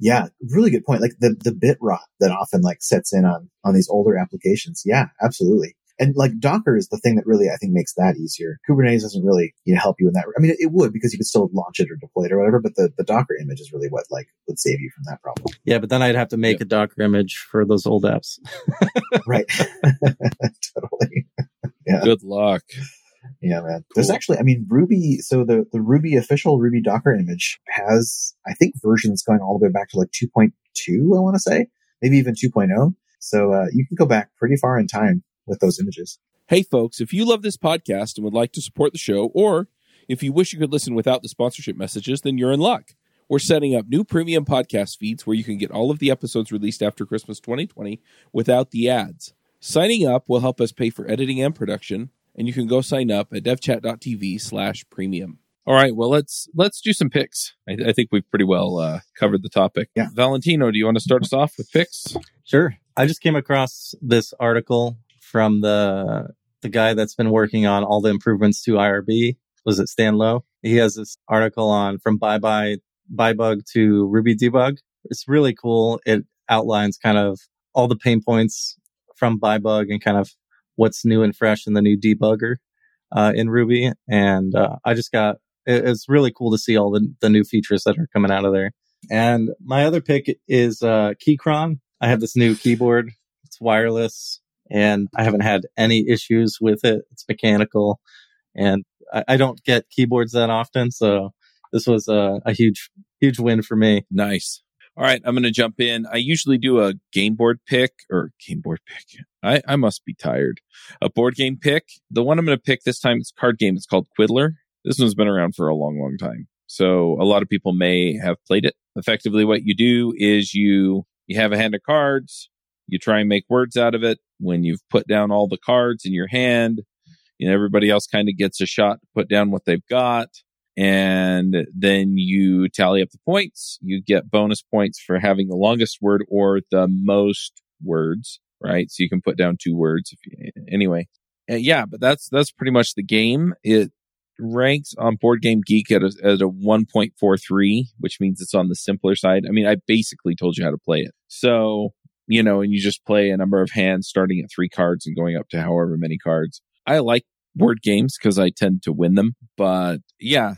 Yeah, really good point. Like the, the bit rot that often like sets in on, on these older applications. Yeah, absolutely. And like Docker is the thing that really I think makes that easier. Kubernetes doesn't really you know, help you in that. I mean, it, it would because you could still launch it or deploy it or whatever, but the, the Docker image is really what like would save you from that problem. Yeah, but then I'd have to make Yep. a Docker image for those old apps. [laughs] right. [laughs] totally. [laughs] Yeah. Good luck. Yeah, man. There's actually, I mean, Ruby, so the, the Ruby official Ruby Docker image has, I think, versions going all the way back to like 2.2, I want to say, maybe even 2.0. So, uh, you can go back pretty far in time with those images. Hey, folks, if you love this podcast and would like to support the show, or if you wish you could listen without the sponsorship messages, then you're in luck. We're setting up new premium podcast feeds where you can get all of the episodes released after Christmas 2020 without the ads. Signing up will help us pay for editing and production, and you can go sign up at devchat.tv slash premium. All right, well let's let's do some picks. I, I think we've pretty well uh, covered the topic. Yeah. Valentino, do you want to start us off with picks? Sure. I just came across this article from the the guy that's been working on all the improvements to IRB. Was it Stan Lo? He has this article on from bye bye byebug to Ruby debug. It's really cool. It outlines kind of all the pain points from byebug and kind of what's new and fresh in the new debugger uh, in Ruby. And uh, I just got it, it's really cool to see all the the new features that are coming out of there. And my other pick is uh, Keychron. I have this new keyboard. It's wireless and I haven't had any issues with it. It's mechanical and I, I don't get keyboards that often. So this was a, a huge, huge win for me. Nice. All right, I'm going to jump in. I usually do a game board pick or game board pick. I, I must be tired. A board game pick. The one I'm going to pick this time is card game. It's called Quiddler. This one's been around for a long, long time. So a lot of people may have played it. Effectively, what you do is you you have a hand of cards. You try and make words out of it. When you've put down all the cards in your hand, you know everybody else kind of gets a shot to put down what they've got. and then you tally up the points. You get bonus points for having the longest word or the most words, right? So you can put down two words. If you, anyway, uh, yeah, but that's that's pretty much the game. It ranks on Board Game Geek at a, at a 1.43, which means it's on the simpler side. I mean, I basically told you how to play it. So, you know, and you just play a number of hands starting at three cards and going up to however many cards. I like board games because I tend to win them, but yeah,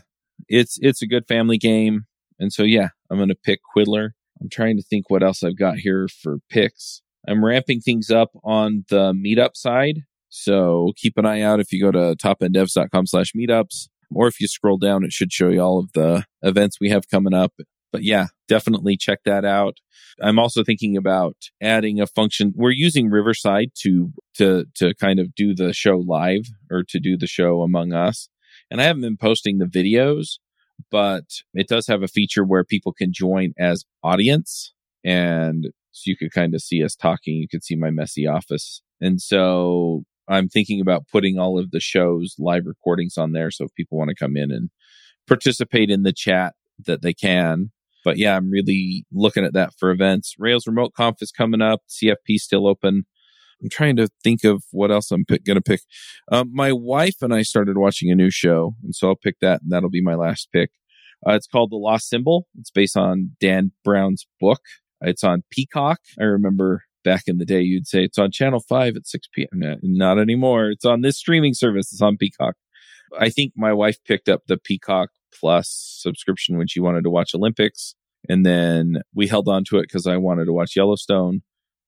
it's, it's a good family game. And so, yeah, I'm to pick Quiddler. I'm trying to think what else I've got here for picks. I'm ramping things up on the meetup side. So keep an eye out if you go to topenddevs.com slash meetups, or if you scroll down, it should show you all of the events we have coming up. But yeah, definitely check that out. I'm also thinking about adding a function. We're using Riverside to, to, to kind of do the show live or to do the show among us. And I haven't been posting the videos, but it does have a feature where people can join as audience. And so you could kind of see us talking. You could see my messy office. And so I'm thinking about putting all of the shows live recordings on there. So if people want to come in and participate in the chat that they can. But yeah, I'm really looking at that for events. Rails Remote Conf is coming up. CFP still open. I'm trying to think of what else I'm going to pick. Um, my wife and I started watching a new show, and so I'll pick that, and that'll be my last pick. Uh, it's called The Lost Symbol. It's based on Dan Brown's book. It's on Peacock. I remember back in the day, you'd say it's on channel five at 6 p.m. No, not anymore. It's on this streaming service. It's on Peacock. I think my wife picked up the Peacock Plus subscription when she wanted to watch Olympics. And then we held on to it because I wanted to watch Yellowstone.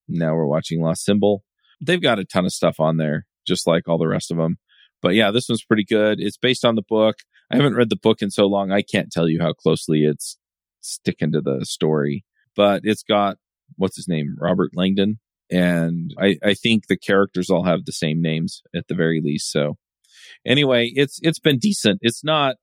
Now we're watching Lost Symbol. They've got a ton of stuff on there, just like all the rest of them. But yeah, this one's pretty good. It's based on the book. I haven't read the book in so long. I can't tell you how closely it's sticking to the story, but it's got what's his name? Robert Langdon. And I, I think the characters all have the same names at the very least. So anyway, it's, it's been decent. It's not,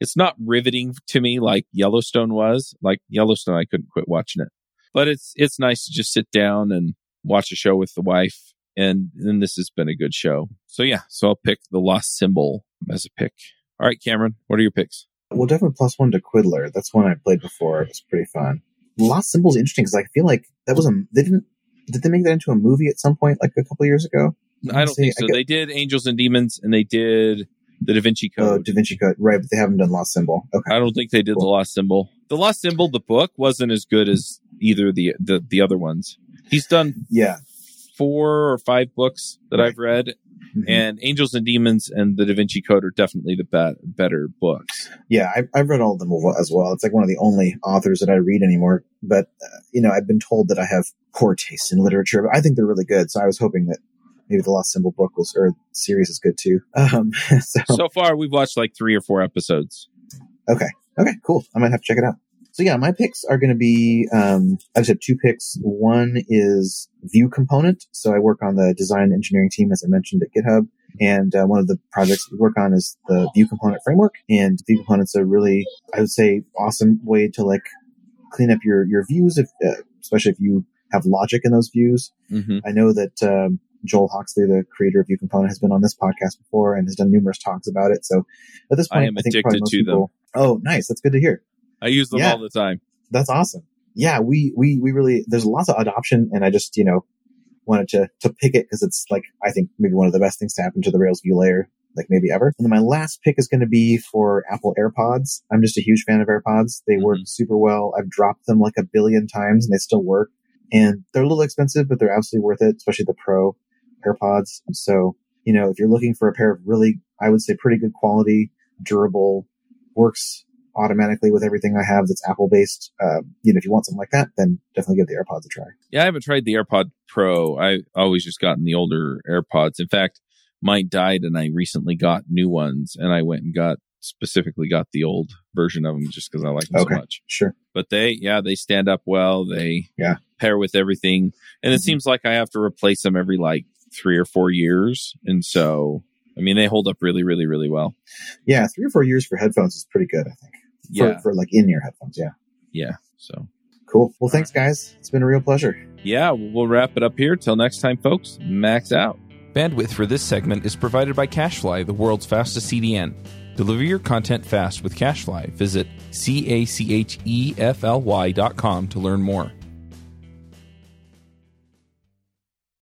it's not riveting to me like Yellowstone was. Like Yellowstone, I couldn't quit watching it, but it's, it's nice to just sit down and watch a show with the wife. And then this has been a good show. So yeah, so I'll pick the Lost Symbol as a pick. All right, Cameron, what are your picks? Well, definitely plus one to Quiddler. That's one I played before. It was pretty fun. Lost Symbol is interesting because I feel like that was a they didn't did they make that into a movie at some point like a couple years ago? I don't think so. Get, they did Angels and Demons and they did the Da Vinci Code. Oh, Da Vinci Code, right? But they haven't done Lost Symbol. Okay, I don't think they did cool. the Lost Symbol. The Lost Symbol, the book, wasn't as good as either the the, the other ones. He's done yeah four or five books that right. I've read, Mm-hmm. And Angels and Demons and The Da Vinci Code are definitely the be- better books. Yeah, I've, I've read all of them as well. It's like one of the only authors that I read anymore. But, uh, you know, I've been told that I have poor taste in literature, but I think they're really good. So I was hoping that maybe the Lost Symbol book was, or series is good too. [laughs] Um, [laughs] so. so far, we've watched like three or four episodes. Okay. Okay, cool. I might have to check it out. So yeah, my picks are going to be, um, I just have two picks. One is View Component. So I work on the design engineering team, as I mentioned at GitHub. And uh, one of the projects we work on is the View Component framework. And ViewComponent's a really, I would say, awesome way to like clean up your, your views, if, uh, especially if you have logic in those views. Mm-hmm. I know that, um, Joel Hawksley, the creator of ViewComponent, has been on this podcast before and has done numerous talks about it. So at this point, I, I think probably most people, them. Oh, nice. That's good to hear. I use them yeah, all the time. That's awesome. Yeah, we, we, we really, there's lots of adoption and I just, you know, wanted to, to pick it because it's like, I think maybe one of the best things to happen to the Rails view layer, like maybe ever. And then my last pick is going to be for Apple AirPods. I'm just a huge fan of AirPods. They mm-hmm. work super well. I've dropped them like a billion times and they still work. And they're a little expensive, but they're absolutely worth it, especially the Pro AirPods. So, you know, if you're looking for a pair of really, I would say pretty good quality, durable, works automatically with everything I have that's Apple based. Uh, you know, if you want something like that, then definitely give the AirPods a try. Yeah, I haven't tried the AirPod Pro. I always just gotten the older AirPods. In fact, mine died and I recently got new ones and I went and got specifically got the old version of them just because I like them okay, so much. Sure. But they, yeah, they stand up well. They yeah. pair with everything. And mm-hmm. it seems like I have to replace them every like three or four years. And so, I mean, they hold up really, really, really well. Yeah. Three or four years for headphones is pretty good, I think yeah. for, for like in ear headphones. Yeah. Yeah. So cool. Well, thanks, guys. It's been a real pleasure. Yeah. We'll wrap it up here. Till next time, folks. Max out. Bandwidth for this segment is provided by CacheFly, the world's fastest CDN. Deliver your content fast with CacheFly. Visit C A C H E F L Y dot com to learn more.